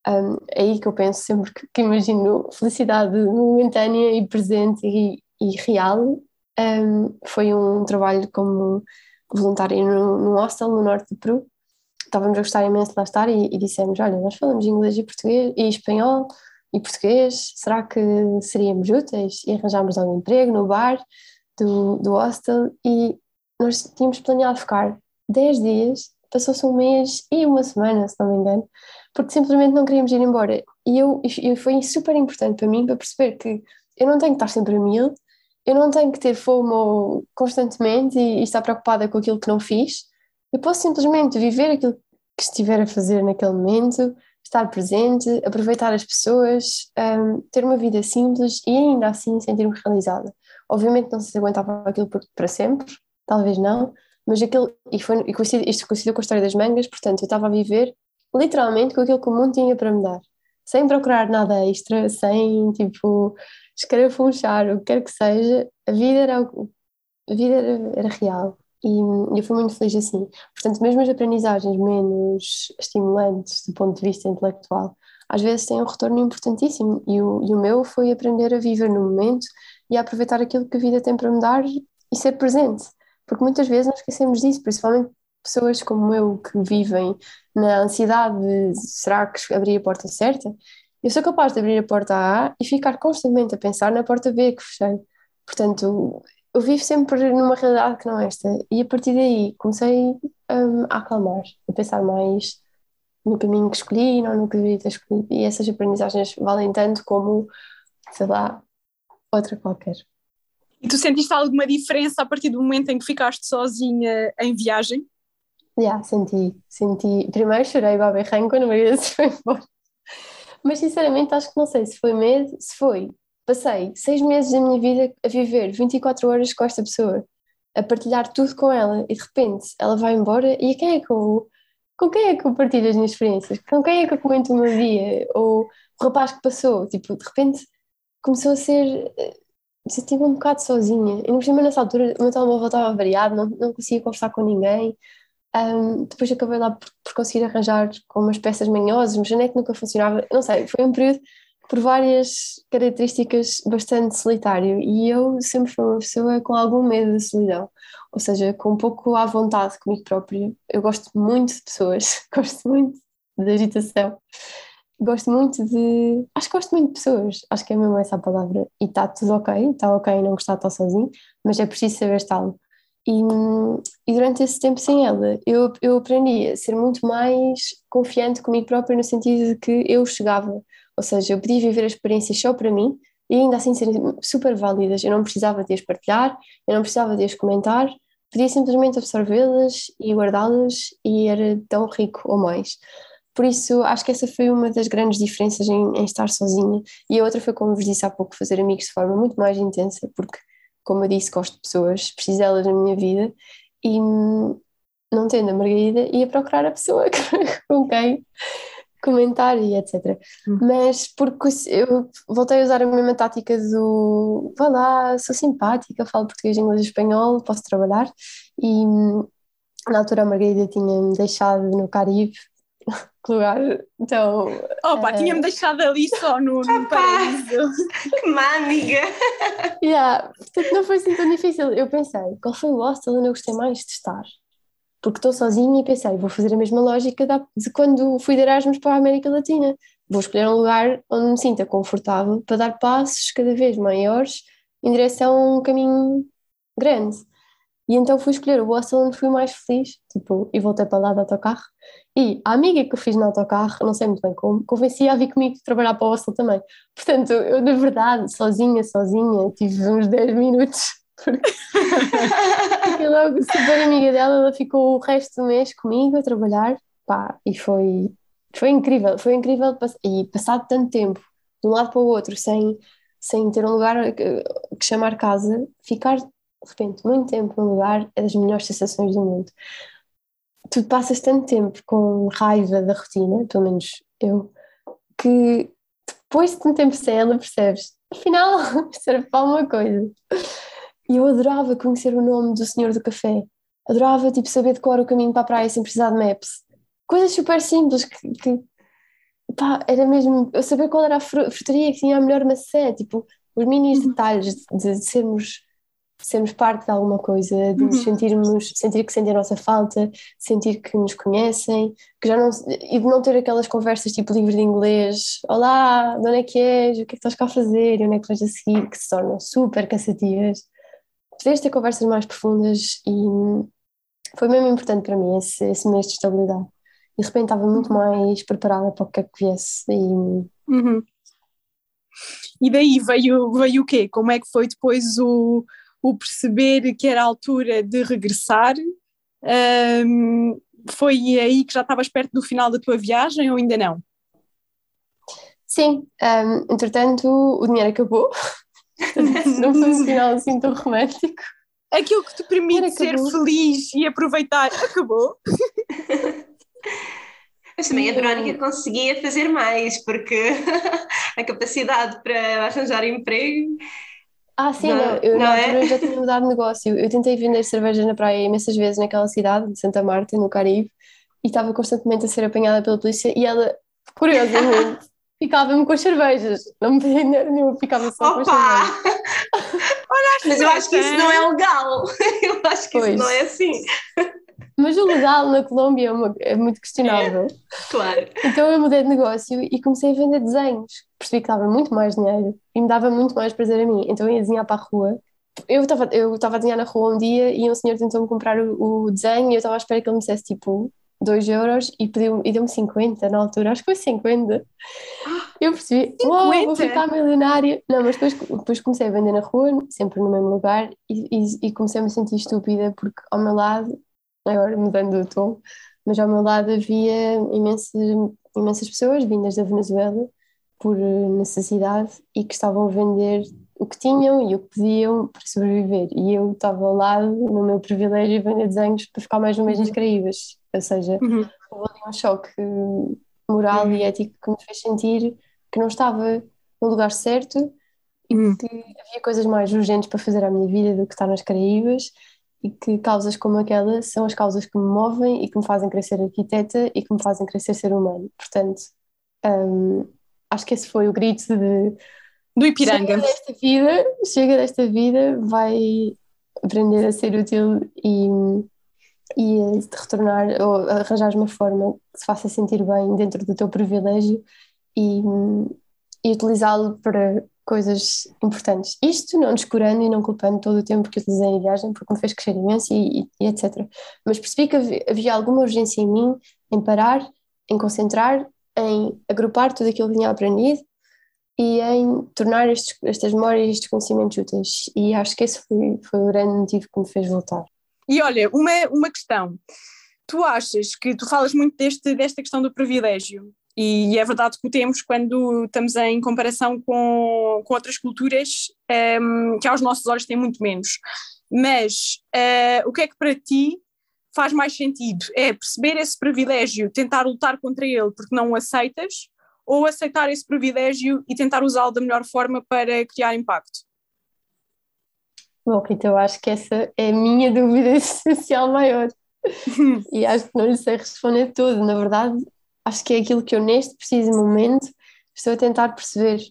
um, é aí que eu penso sempre que, que imagino felicidade momentânea e presente e, e real. Um, foi um trabalho como voluntária num, num hostel no norte do Peru. Estávamos a gostar imenso de lá estar e, e dissemos: Olha, nós falamos inglês e português e espanhol e português, será que seríamos úteis? E arranjámos algum emprego no bar do, do hostel e nós tínhamos planeado ficar 10 dias, passou-se um mês e uma semana, se não me engano, porque simplesmente não queríamos ir embora. E eu, e foi super importante para mim para perceber que eu não tenho que estar sempre a mil, eu não tenho que ter fomo constantemente e, e estar preocupada com aquilo que não fiz. Eu posso simplesmente viver aquilo que estiver a fazer naquele momento, estar presente, aproveitar as pessoas, um, ter uma vida simples e ainda assim sentir-me realizada. Obviamente não se aguentava aquilo para sempre, talvez não, mas aquilo, e, foi, e coincide, isto coincidiu com a história das mangas, portanto eu estava a viver literalmente com aquilo que o mundo tinha para me dar, sem procurar nada extra, sem tipo escarafunchar, o que quer que seja, a vida era, a vida era, era real. E eu fui muito feliz assim. Portanto, mesmo as aprendizagens menos estimulantes do ponto de vista intelectual, às vezes têm um retorno importantíssimo. E o, e o meu foi aprender a viver no momento e a aproveitar aquilo que a vida tem para me dar e ser presente, porque muitas vezes nós esquecemos disso, principalmente pessoas como eu que vivem na ansiedade de será que abri a porta certa? Eu sou capaz de abrir a porta A e ficar constantemente a pensar na porta B que fechei. Portanto, eu vivo sempre numa realidade que não é esta. E a partir daí comecei um, a acalmar, a pensar mais no caminho que escolhi, não no que devia ter escolhido. E essas aprendizagens valem tanto como, sei lá, outra qualquer. E tu sentiste alguma diferença a partir do momento em que ficaste sozinha em viagem? Já, senti, senti. Primeiro chorei babei ranho quando a Maria se foi embora. Mas sinceramente acho que não sei se foi medo, se foi. Passei seis meses da minha vida a viver 24 horas com esta pessoa, a partilhar tudo com ela e de repente ela vai embora e quem é que eu, com quem é que eu partilho as minhas experiências? Com quem é que eu comento o meu dia? Ou o rapaz que passou? Tipo, de repente começou a ser. Senti-me um bocado sozinha. E no primeiro, nessa altura, o meu telemóvel estava variado, não, não conseguia conversar com ninguém. Um, depois acabei lá por, por, conseguir arranjar com umas peças manhosas, mas a net nunca funcionava. Não sei, foi um período por várias características bastante solitário e eu sempre fui uma pessoa com algum medo da solidão, ou seja, com um pouco à vontade comigo própria. Eu gosto muito de pessoas, *laughs* gosto muito de agitação, gosto muito de. Acho que gosto muito de pessoas, acho que é mesmo essa a palavra. E está tudo ok, está ok não gostar de estar sozinho, mas é preciso saber estar. E, e, durante esse tempo sem ela, eu, eu aprendi a ser muito mais confiante comigo própria, no sentido de que eu chegava, ou seja, eu podia viver as experiências só para mim e ainda assim serem super válidas. Eu não precisava de as partilhar, eu não precisava de as comentar, podia simplesmente absorvê-las e guardá-las e era tão rico ou mais. Por isso, acho que essa foi uma das grandes diferenças em, em estar sozinha. E a outra foi, como vos disse há pouco, fazer amigos de forma muito mais intensa, porque como eu disse, gosto de pessoas, preciso delas na minha vida e não tendo a Margarida, ia procurar a pessoa *laughs* com quem comentar e etc. Hum. Mas porque eu voltei a usar a mesma tática do vá lá, sou simpática, falo português, inglês e espanhol, posso trabalhar e na altura a Margarida tinha-me deixado no Caribe que lugar. Então. Opa, uh... tinha-me deixado ali só no, no paraíso. *laughs* que má amiga! yeah, portanto, não foi assim tão difícil. Eu pensei, qual foi o hostel onde eu gostei mais de estar? Porque estou sozinha e pensei, vou fazer a mesma lógica de quando fui de Erasmus para a América Latina. Vou escolher um lugar onde me sinta confortável para dar passos cada vez maiores em direção a um caminho grande. E então fui escolher o hostel onde fui mais feliz, tipo, e voltei para lá do autocarro. E a amiga que eu fiz no autocarro, não sei muito bem como, convenci a vir comigo trabalhar para o hostel também. Portanto, eu de verdade, sozinha, sozinha, tive uns 10 minutos. *laughs* Porque... Fiquei logo super amiga dela, ela ficou o resto do mês comigo a trabalhar, pá, e foi, foi incrível, foi incrível, e passado tanto tempo, de um lado para o outro, sem, sem ter um lugar que, que chamar casa, ficar de repente, muito tempo num lugar é das melhores sensações do mundo. Tu passas tanto tempo com raiva da rotina, pelo menos eu, que depois de tanto tempo sem ela percebes, afinal, *laughs* serve para alguma coisa. E eu adorava conhecer o nome do senhor do café, adorava tipo, saber de cor o caminho para a praia sem precisar de maps. Coisas super simples que, que pá, era mesmo eu saber qual era a frutaria que tinha a melhor maçã, tipo, os mini uhum. detalhes de, de sermos sermos parte de alguma coisa, de nos uhum. sentirmos, sentir que sentem a nossa falta, sentir que nos conhecem, que já não, e de não ter aquelas conversas tipo livro de inglês, olá, de onde é que és, o que é que estás cá a fazer, e onde é que vais a seguir, que se tornam super cansativas. Poderes ter conversas mais profundas e foi mesmo importante para mim esse, esse mês de estabilidade. E de repente estava muito mais preparada para o que é que viesse. E, uhum. e daí veio, veio o quê? Como é que foi depois o, o perceber que era a altura de regressar. Um, foi aí que já estavas perto do final da tua viagem ou ainda não? Sim, um, entretanto o dinheiro acabou, *laughs* não foi um final assim tão romântico. Aquilo que te permite ser feliz e aproveitar acabou. Mas também a Verónica conseguia fazer mais, porque *laughs* a capacidade para arranjar emprego ah, sim, não, não. eu não na altura é? já tinha mudado de negócio. Eu tentei vender cerveja na praia imensas vezes naquela cidade de Santa Marta, no Caribe, e estava constantemente a ser apanhada pela polícia e ela, curiosamente, *laughs* ficava-me com as cervejas. Não me pedia dinheiro nenhum, ficava só Opa! com as cervejas. *laughs* Olha, Mas *laughs* eu acho que isso não é legal. Eu acho que pois. isso não é assim. Mas o legal na Colômbia é, uma, é muito questionável. É, claro. Então eu mudei de negócio e comecei a vender desenhos. Percebi que dava muito mais dinheiro e me dava muito mais prazer a mim. Então eu ia desenhar para a rua. Eu estava eu a desenhar na rua um dia e um senhor tentou-me comprar o, o desenho e eu estava à espera que ele me dissesse tipo 2 euros e, pediu, e deu-me 50 na altura, acho que foi 50. Eu percebi, uau, vou ficar milionária. Não, mas depois, depois comecei a vender na rua, sempre no mesmo lugar, e, e, e comecei a me sentir estúpida porque ao meu lado agora mudando o tom, mas ao meu lado havia imensas, imensas pessoas vindas da Venezuela por necessidade e que estavam a vender o que tinham e o que podiam para sobreviver. E eu estava ao lado, no meu privilégio, a vender desenhos para ficar mais no mês nas Caraíbas. Ou seja, Uhum. houve um choque moral e ético que me fez sentir que não estava no lugar certo e Uhum. que havia coisas mais urgentes para fazer à minha vida do que estar nas Caraíbas e que causas como aquela são as causas que me movem e que me fazem crescer arquiteta e que me fazem crescer ser humano. Portanto, hum, acho que esse foi o grito de Do chega Ipiranga. desta vida, chega desta vida, vai aprender a ser útil e, e a retornar ou arranjar uma forma que se faça sentir bem dentro do teu privilégio e, e utilizá-lo para coisas importantes. Isto não descurando e não culpando todo o tempo que utilizei em viagem, porque me fez crescer imenso e, e- e etc. Mas percebi que havia- alguma urgência em mim em parar, em concentrar, em agrupar tudo aquilo que tinha aprendido e em tornar estes, estas memórias, estes conhecimentos úteis. E acho que esse foi, foi o grande motivo que me fez voltar. E olha, uma, uma questão. Tu achas que tu falas muito deste, desta questão do privilégio, e é verdade que o temos quando estamos em comparação com, com outras culturas ehm, que aos nossos olhos têm muito menos. Mas eh, o que é que para ti faz mais sentido? É perceber esse privilégio, tentar lutar contra ele porque não o aceitas, ou aceitar esse privilégio e tentar usá-lo da melhor forma para criar impacto? Bom, Rita, eu acho que essa é a minha *laughs* dúvida existencial maior. *laughs* e acho que não lhe sei responder tudo. Na verdade, acho que é aquilo que eu, neste preciso momento, estou a tentar perceber.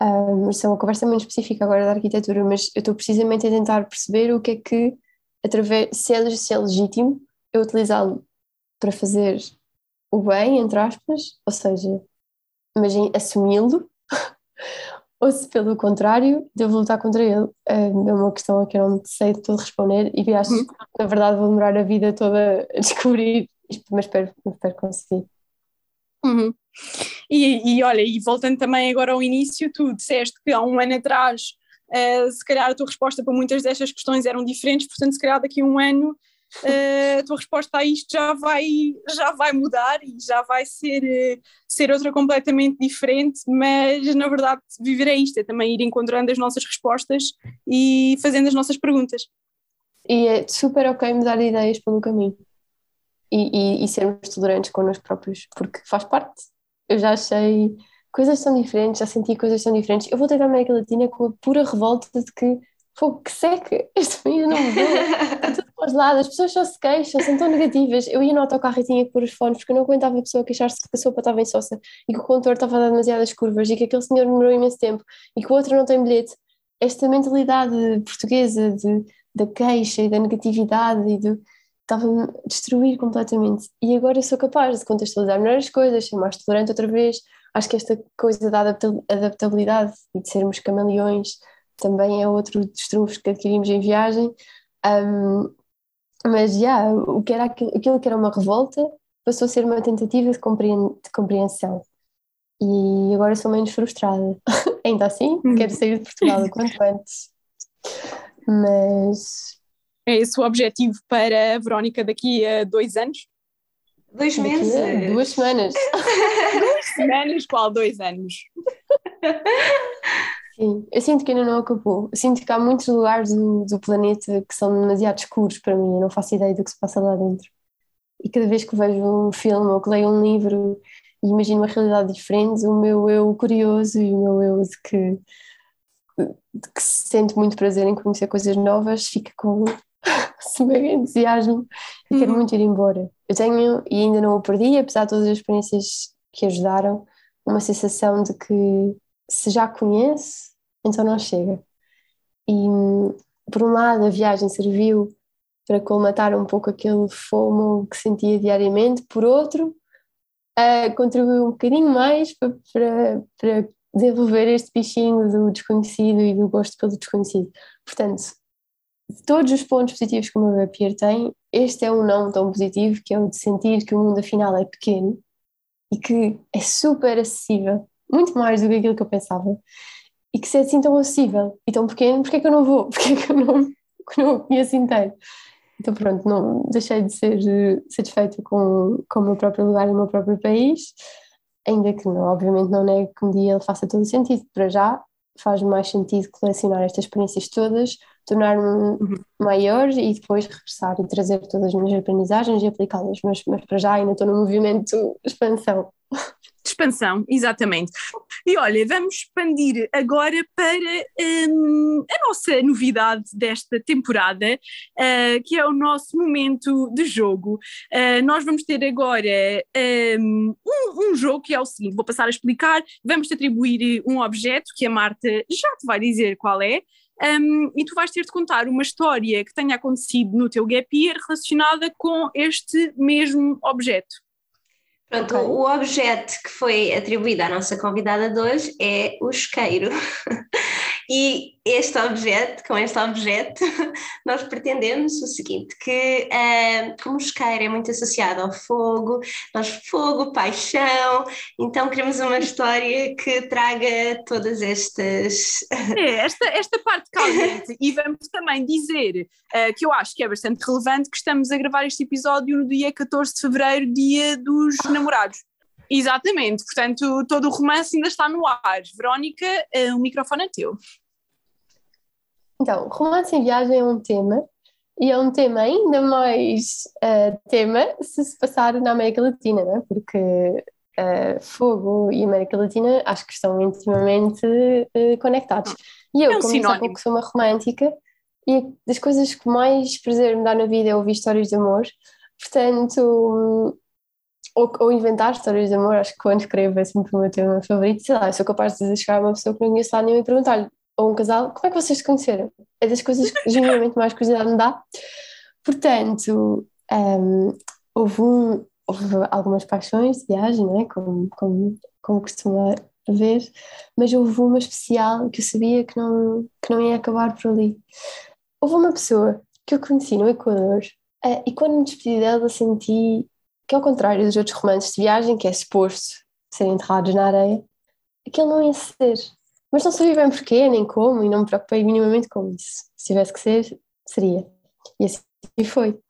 Um, isso é uma conversa muito específica agora da arquitetura, mas eu estou precisamente a tentar perceber o que é que, através, se é, se é legítimo, eu utilizá-lo para fazer o bem, entre aspas, ou seja, imagine, assumi-lo, *laughs* ou se pelo contrário, devo lutar contra ele. É uma questão a que eu não sei de todo responder e acho que, na verdade, vou demorar a vida toda a *laughs* descobrir, mas espero, espero conseguir. Uhum. E, e olha, e voltando também agora ao início, tu disseste que há um ano atrás, eh, se calhar a tua resposta para muitas destas questões eram diferentes, portanto, se calhar daqui a um ano eh, a tua resposta a isto já vai, já vai mudar e já vai ser, eh, ser outra completamente diferente, mas na verdade viver é isto, é também ir encontrando as nossas respostas e fazendo as nossas perguntas. E é super ok mudar de ideias pelo caminho e, e, e sermos tolerantes connosco próprios, porque faz parte. Eu já achei coisas tão diferentes, já senti coisas tão diferentes. Eu voltei da América Latina com a pura revolta de que, fogo, que seca, *laughs* este país não mudou, tudo congelado, as pessoas só se queixam, são tão negativas. Eu ia no autocarro e tinha que pôr os fones porque eu não aguentava a pessoa queixar-se que a sopa estava soça e que o condutor estava a dar demasiadas curvas e que aquele senhor demorou imenso tempo e que o outro não tem bilhete. Esta mentalidade portuguesa de, da queixa e da negatividade e do estava-me a destruir completamente. E agora eu sou capaz de contextualizar melhor as coisas, ser mais tolerante outra vez. Acho que esta coisa da adaptabilidade e de sermos camaleões também é outro dos trunfos que adquirimos em viagem. Um, mas já, yeah, o que era aquilo, aquilo, que era uma revolta passou a ser uma tentativa de, de compreensão. E agora sou menos frustrada. *laughs* Ainda assim, quero sair de Portugal o quanto antes. Mas é esse o objetivo para a Verónica daqui a dois anos? Dois meses? Duas semanas. *laughs* duas semanas, qual dois anos? Sim, eu sinto que ainda não acabou. Eu sinto que há muitos lugares do, do planeta que são demasiado escuros para mim, eu não faço ideia do que se passa lá dentro. E cada vez que vejo um filme ou que leio um livro e imagino uma realidade diferente, o meu eu curioso e o meu eu de que, de que sente muito prazer em conhecer coisas novas fica com *laughs* mega entusiasmo e quero muito ir embora. Eu tenho, e ainda não o perdi, apesar de todas as experiências que ajudaram, uma sensação de que se já conhece, então não chega. E por um lado a viagem serviu para colmatar um pouco aquele fomo que sentia diariamente, por outro uh, contribuiu um bocadinho mais para, para, para desenvolver este bichinho do desconhecido e do gosto pelo desconhecido. Portanto, de todos os pontos positivos que o meu Rapier tem, este é um não tão positivo, que é o de sentir que o mundo afinal é pequeno e que é super acessível, muito mais do que aquilo que eu pensava, e que se é assim tão acessível e tão pequeno, porque é que eu não vou? *laughs* Porque é que eu não, que não o conheço inteiro? então pronto, não deixei de ser eh, satisfeita com, com o meu próprio lugar e o meu próprio país, ainda que não, obviamente não nego que um dia ele faça todo sentido. Para já faz mais sentido colecionar estas experiências todas, tornar-me Uhum. maior e depois regressar e trazer todas as minhas aprendizagens e aplicá-las, mas, mas para já ainda estou no movimento expansão. de expansão, exatamente. E olha, vamos expandir agora para hum, a nossa novidade desta temporada, ah, que é o nosso momento de jogo. Ah, nós vamos ter agora hum, um, um jogo que é o seguinte: vou passar a explicar. Vamos te atribuir um objeto que a Marta já te vai dizer qual é. Hum, e tu vais ter de contar uma história que tenha acontecido no teu gap year relacionada com este mesmo objeto. Pronto, Ok. o objeto que foi atribuído à nossa convidada de hoje é o isqueiro. *laughs* E este objeto, com este objeto, *laughs* nós pretendemos o seguinte: que ah, como o isqueiro é muito associado ao fogo, nós fogo, paixão, então queremos uma história que traga todas estas. *laughs* É, esta, esta parte caliente, e vamos também dizer eh, que eu acho que é bastante relevante que estamos a gravar este episódio no dia 14 de fevereiro, dia dos namorados. Exatamente, portanto, todo o romance ainda está no ar. Verónica, eh, o microfone é teu. Então, romance em viagem é um tema, e é um tema ainda mais eh, tema se se passar na América Latina, não é? Porque eh, fogo e América Latina acho que estão intimamente eh, conectados. E eu, É um como sinónimo. pouco, sou uma romântica, e das coisas que mais prazer me dá na vida é ouvir histórias de amor, portanto, ou, ou inventar histórias de amor, acho que quando escrevo é sempre o meu tema favorito, sei lá, eu sou capaz de chegar a uma pessoa que não conheço lá nenhuma e perguntar-lhe, ou um casal, como é que vocês se conheceram? É das coisas que genuinamente mais curiosidade me dá. Portanto, hum, houve, um, houve algumas paixões viagem, não é? Como, como, como costuma ver, mas houve uma especial que eu sabia que não, que não ia acabar por ali. Houve uma pessoa que eu conheci no Equador eh, e quando me despedi dela senti que, ao contrário dos outros romances de viagem, que é suposto serem enterrados na areia, aquele não ia ser. Mas não sabia bem porquê, nem como, e não me preocupei minimamente com isso. Se tivesse que ser, seria. E assim foi.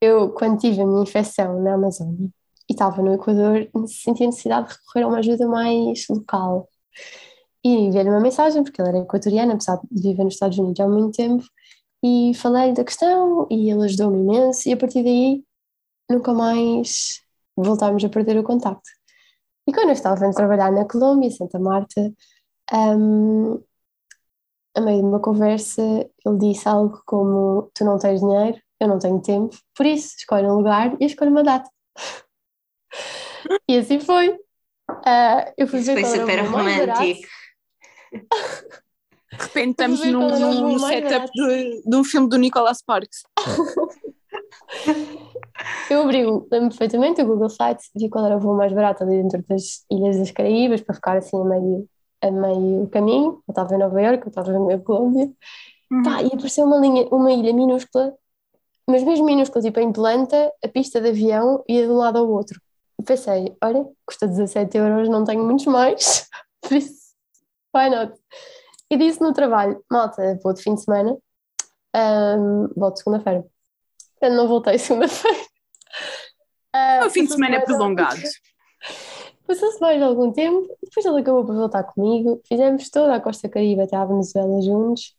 Eu, quando tive a minha infecção na Amazônia e estava no Equador, senti a necessidade de recorrer a uma ajuda mais local. E enviei-lhe uma mensagem, porque ele era equatoriano, apesar de viver nos Estados Unidos há muito tempo, e falei-lhe da questão, e ele ajudou-me imenso, e a partir daí nunca mais voltámos a perder o contacto. E quando eu estava a trabalhar na Colômbia, Santa Marta, um, a meio de uma conversa, ele disse algo como: Tu não tens dinheiro, eu não tenho tempo, por isso escolhe um lugar e escolhe uma data. *laughs* e assim foi. Ah, eu fui Isso ver foi super romântico. De repente estamos num, num setup de, de um filme do Nicholas Sparks. *laughs* *laughs* Eu abri, lembro perfeitamente, o Google Sites, vi qual era o voo mais barato ali dentro das Ilhas das Caraíbas, para ficar assim a meio, a meio caminho. Eu estava em Nova Iorque, eu estava na Colômbia. Pá, e apareceu uma, linha, uma ilha minúscula, mas mesmo minúscula, tipo em planta, a pista de avião ia de um lado ao outro. E pensei, olha, custa 17 euros, não tenho muitos mais, *laughs* por isso, why not? E disse no trabalho, malta, vou de fim de semana, ahm, volto segunda-feira. Portanto, não voltei *laughs* segunda-feira. Ah, O fim de semana é prolongado. Passou-se mais algum tempo, depois ele acabou por voltar comigo, fizemos toda a Costa Caribe até à Venezuela juntos,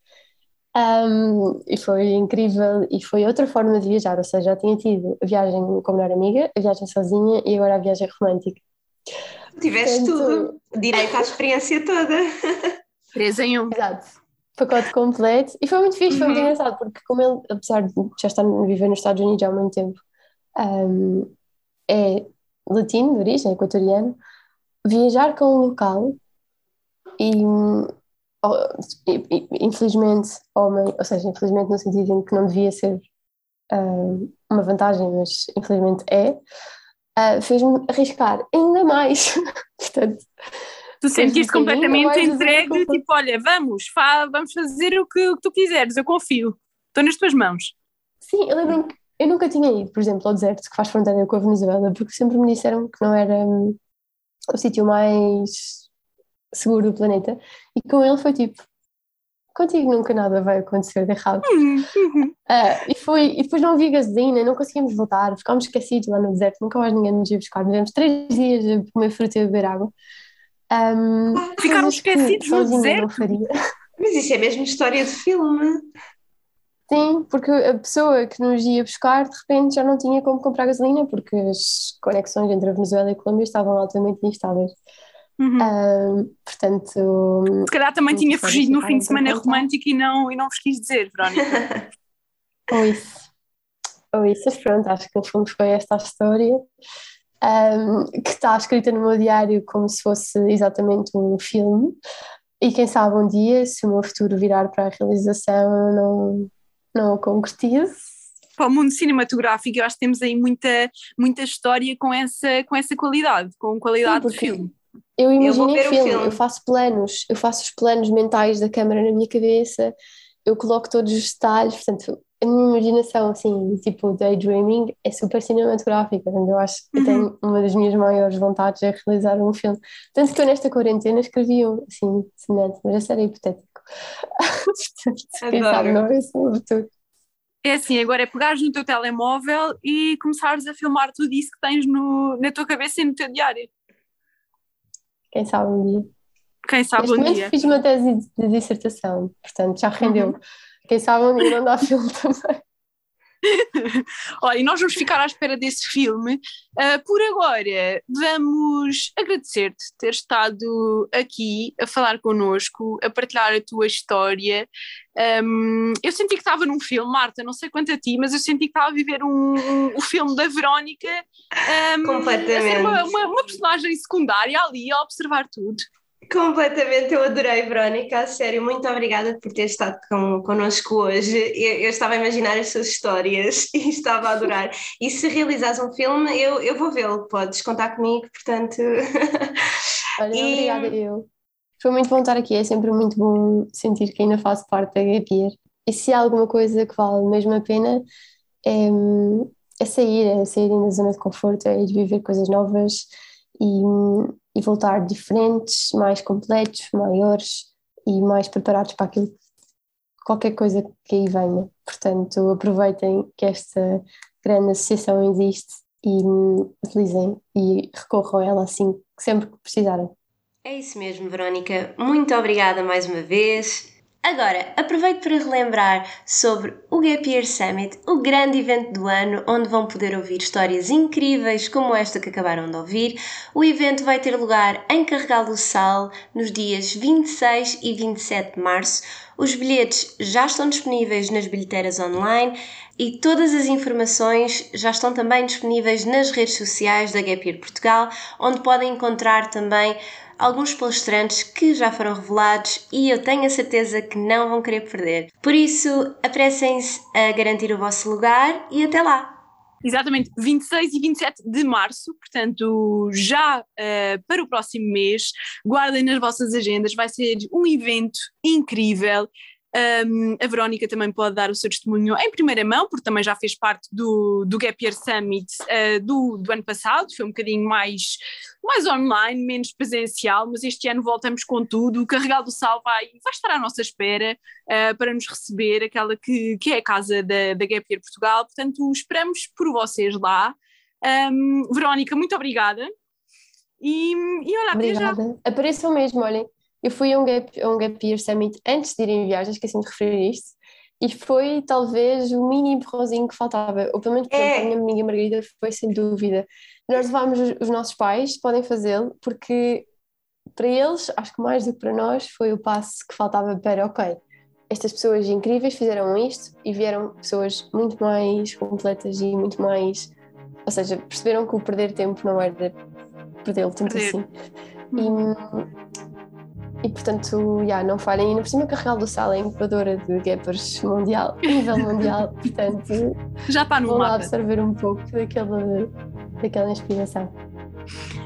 um, e foi incrível, e foi outra forma de viajar, ou seja, já tinha tido a viagem com a melhor amiga, a viagem sozinha e agora a viagem romântica. Tiveste Portanto- tudo, direito à experiência toda. Três em um. Exato. Pacote completo. E foi muito fixe, foi muito Uhum. engraçado, porque como ele, apesar de já estar a viver nos Estados Unidos há muito tempo, um, é latino, de origem, equatoriano, viajar com um local e, infelizmente, homem, ou seja, infelizmente no sentido em que não devia ser um, uma vantagem, mas infelizmente é, uh, fez-me arriscar ainda mais. *laughs* Portanto, Tu sentiste um completamente entregue, tipo, olha, vamos, fa- vamos fazer o que, o que tu quiseres, eu confio. Estou nas tuas mãos. Sim, eu lembro-me que eu nunca tinha ido, por exemplo, ao deserto que faz fronteira com a Venezuela, porque sempre me disseram que não era hum, o sítio mais seguro do planeta. E com ele foi tipo, contigo nunca nada vai acontecer de errado. Ah, e, foi, e depois não havia gasolina, não conseguimos voltar, ficámos esquecidos lá no deserto, nunca mais ninguém nos ia buscar. Tivemos três dias a comer fruta e a beber água. Um, Ficaram esquecidos no sozinha deserto? Não faria. *laughs* Mas isso é mesmo história de filme. Sim, porque a pessoa que nos ia buscar de repente já não tinha como comprar gasolina porque as conexões entre a Venezuela e a Colômbia estavam altamente instáveis. Uhum. Um, portanto, Se calhar também tinha fugido no fim de semana romântico e não, e não vos quis dizer, Verónica. *laughs* ou isso, ou isso, mas pronto, acho que no fundo foi esta a história um, que está escrita no meu diário como se fosse exatamente um filme. E quem sabe um dia, se o meu futuro virar para a realização, eu não, não o concretizo. Para o mundo cinematográfico, eu acho que temos aí muita, muita história com essa, com essa qualidade, com qualidade Sim, de filme. Eu imagino o filme, filme. eu faço planos, eu faço os planos mentais da câmara na minha cabeça, eu coloco todos os detalhes, portanto, a minha imaginação, assim, tipo daydreaming, é super cinematográfica, portanto, eu acho que Uhum. tenho uma das minhas maiores vontades é realizar um filme. Tanto que eu nesta quarentena escrevi um, assim, semelhante, mas esse era hipotético. *laughs* quem sabe não é esse o futuro. É assim, agora é pegares no teu telemóvel e começares a filmar tudo isso que tens no, na tua cabeça e no teu diário. Quem sabe um dia. Quem sabe Neste um dia. fiz uma tese de de dissertação, portanto, já rendeu. Uhum. Quem sabe um dia não dá filme também. *laughs* Olha, e nós vamos ficar à espera desse filme. Ah, por agora, vamos agradecer-te ter estado aqui a falar connosco, a partilhar a tua história. Ahm, eu senti que estava num filme, Marta, não sei quanto a ti, mas eu senti que estava a viver um, um- o filme da Verónica. ahm, Completamente. A ser uma, uma- uma personagem secundária ali, a observar tudo. Completamente, eu adorei, Verónica, a sério, muito obrigada por ter estado com, connosco hoje. Eu, eu estava a imaginar as suas histórias *laughs* e estava a adorar. E se realizares um filme, eu, eu vou vê-lo, podes contar comigo, portanto. *laughs* Olha, E- obrigada eu. Foi muito bom estar aqui, é sempre muito bom sentir que ainda faço parte da Gap Year. E se há alguma coisa que vale mesmo a pena, é, é sair, é sair da zona de conforto, é ir viver coisas novas e, e voltar diferentes, mais completos, maiores e mais preparados para aquilo, qualquer coisa que aí venha. Portanto, aproveitem que esta grande associação existe e utilizem e recorram a ela assim sempre que precisarem. É isso mesmo, Verónica. Muito obrigada mais uma vez. Agora, aproveito para relembrar sobre o Gap Year Summit, o grande evento do ano, onde vão poder ouvir histórias incríveis como esta que acabaram de ouvir. O evento vai ter lugar em Carregal do Sal nos dias 26 e 27 de março. Os bilhetes já estão disponíveis nas bilheteiras online e todas as informações já estão também disponíveis nas redes sociais da Gap Year Portugal, onde podem encontrar também alguns palestrantes que já foram revelados e eu tenho a certeza que não vão querer perder. Por isso, apressem-se a garantir o vosso lugar e até lá! Exatamente, 26 e 27 de março, portanto, já eh, para o próximo mês, guardem nas vossas agendas, vai ser um evento incrível. Um, a Verónica também pode dar o seu testemunho em primeira mão, porque também já fez parte do, do Gap Year Summit eh, do, do ano passado, foi um bocadinho mais, mais online, menos presencial, mas este ano voltamos com tudo. O Carregal do Sal vai, vai estar à nossa espera eh, para nos receber, aquela que, que é a casa da, da Gap Year Portugal. Portanto, esperamos por vocês lá. Um, Verónica, muito obrigada. E, e olha, até já. Obrigada. Apareçam mesmo, olhem. Eu fui a um Gap, a um Gap Year Summit antes de ir em viagem, esqueci-me de referir isto, e foi talvez o mini empurrãozinho que faltava, ou pelo menos para É. a minha amiga Margarida foi sem dúvida. Nós levámos os, os nossos pais, podem fazê-lo, porque para eles, acho que mais do que para nós, foi o passo que faltava para, ok, estas pessoas incríveis fizeram isto e vieram pessoas muito mais completas e muito mais. Ou seja, perceberam que o perder tempo não era perdê-lo tanto assim. E, e portanto, já, não falhem. E ainda por cima, Carregal do Sal é incubadora de gappers mundial, a *laughs* nível mundial. Portanto, Já está no vão lá mapa. absorver um pouco daquela, daquela inspiração.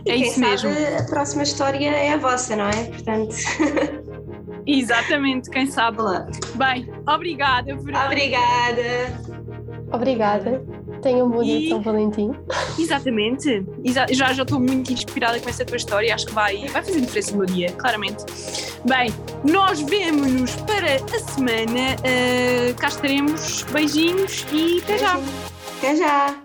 É Quem isso sabe mesmo. a próxima história é a vossa, não é? Portanto, *laughs* Exatamente, quem sabe. olá. Bem, obrigada. Obrigada! Obrigada. Tenham um bom dia E- de São Valentim. Exatamente. Exa- já já estou muito inspirada com essa tua história. Acho que vai, vai fazer diferença no meu dia, claramente. Bem, nós vemo-nos para a semana. Uh, cá estaremos. Beijinhos e até já. Até já!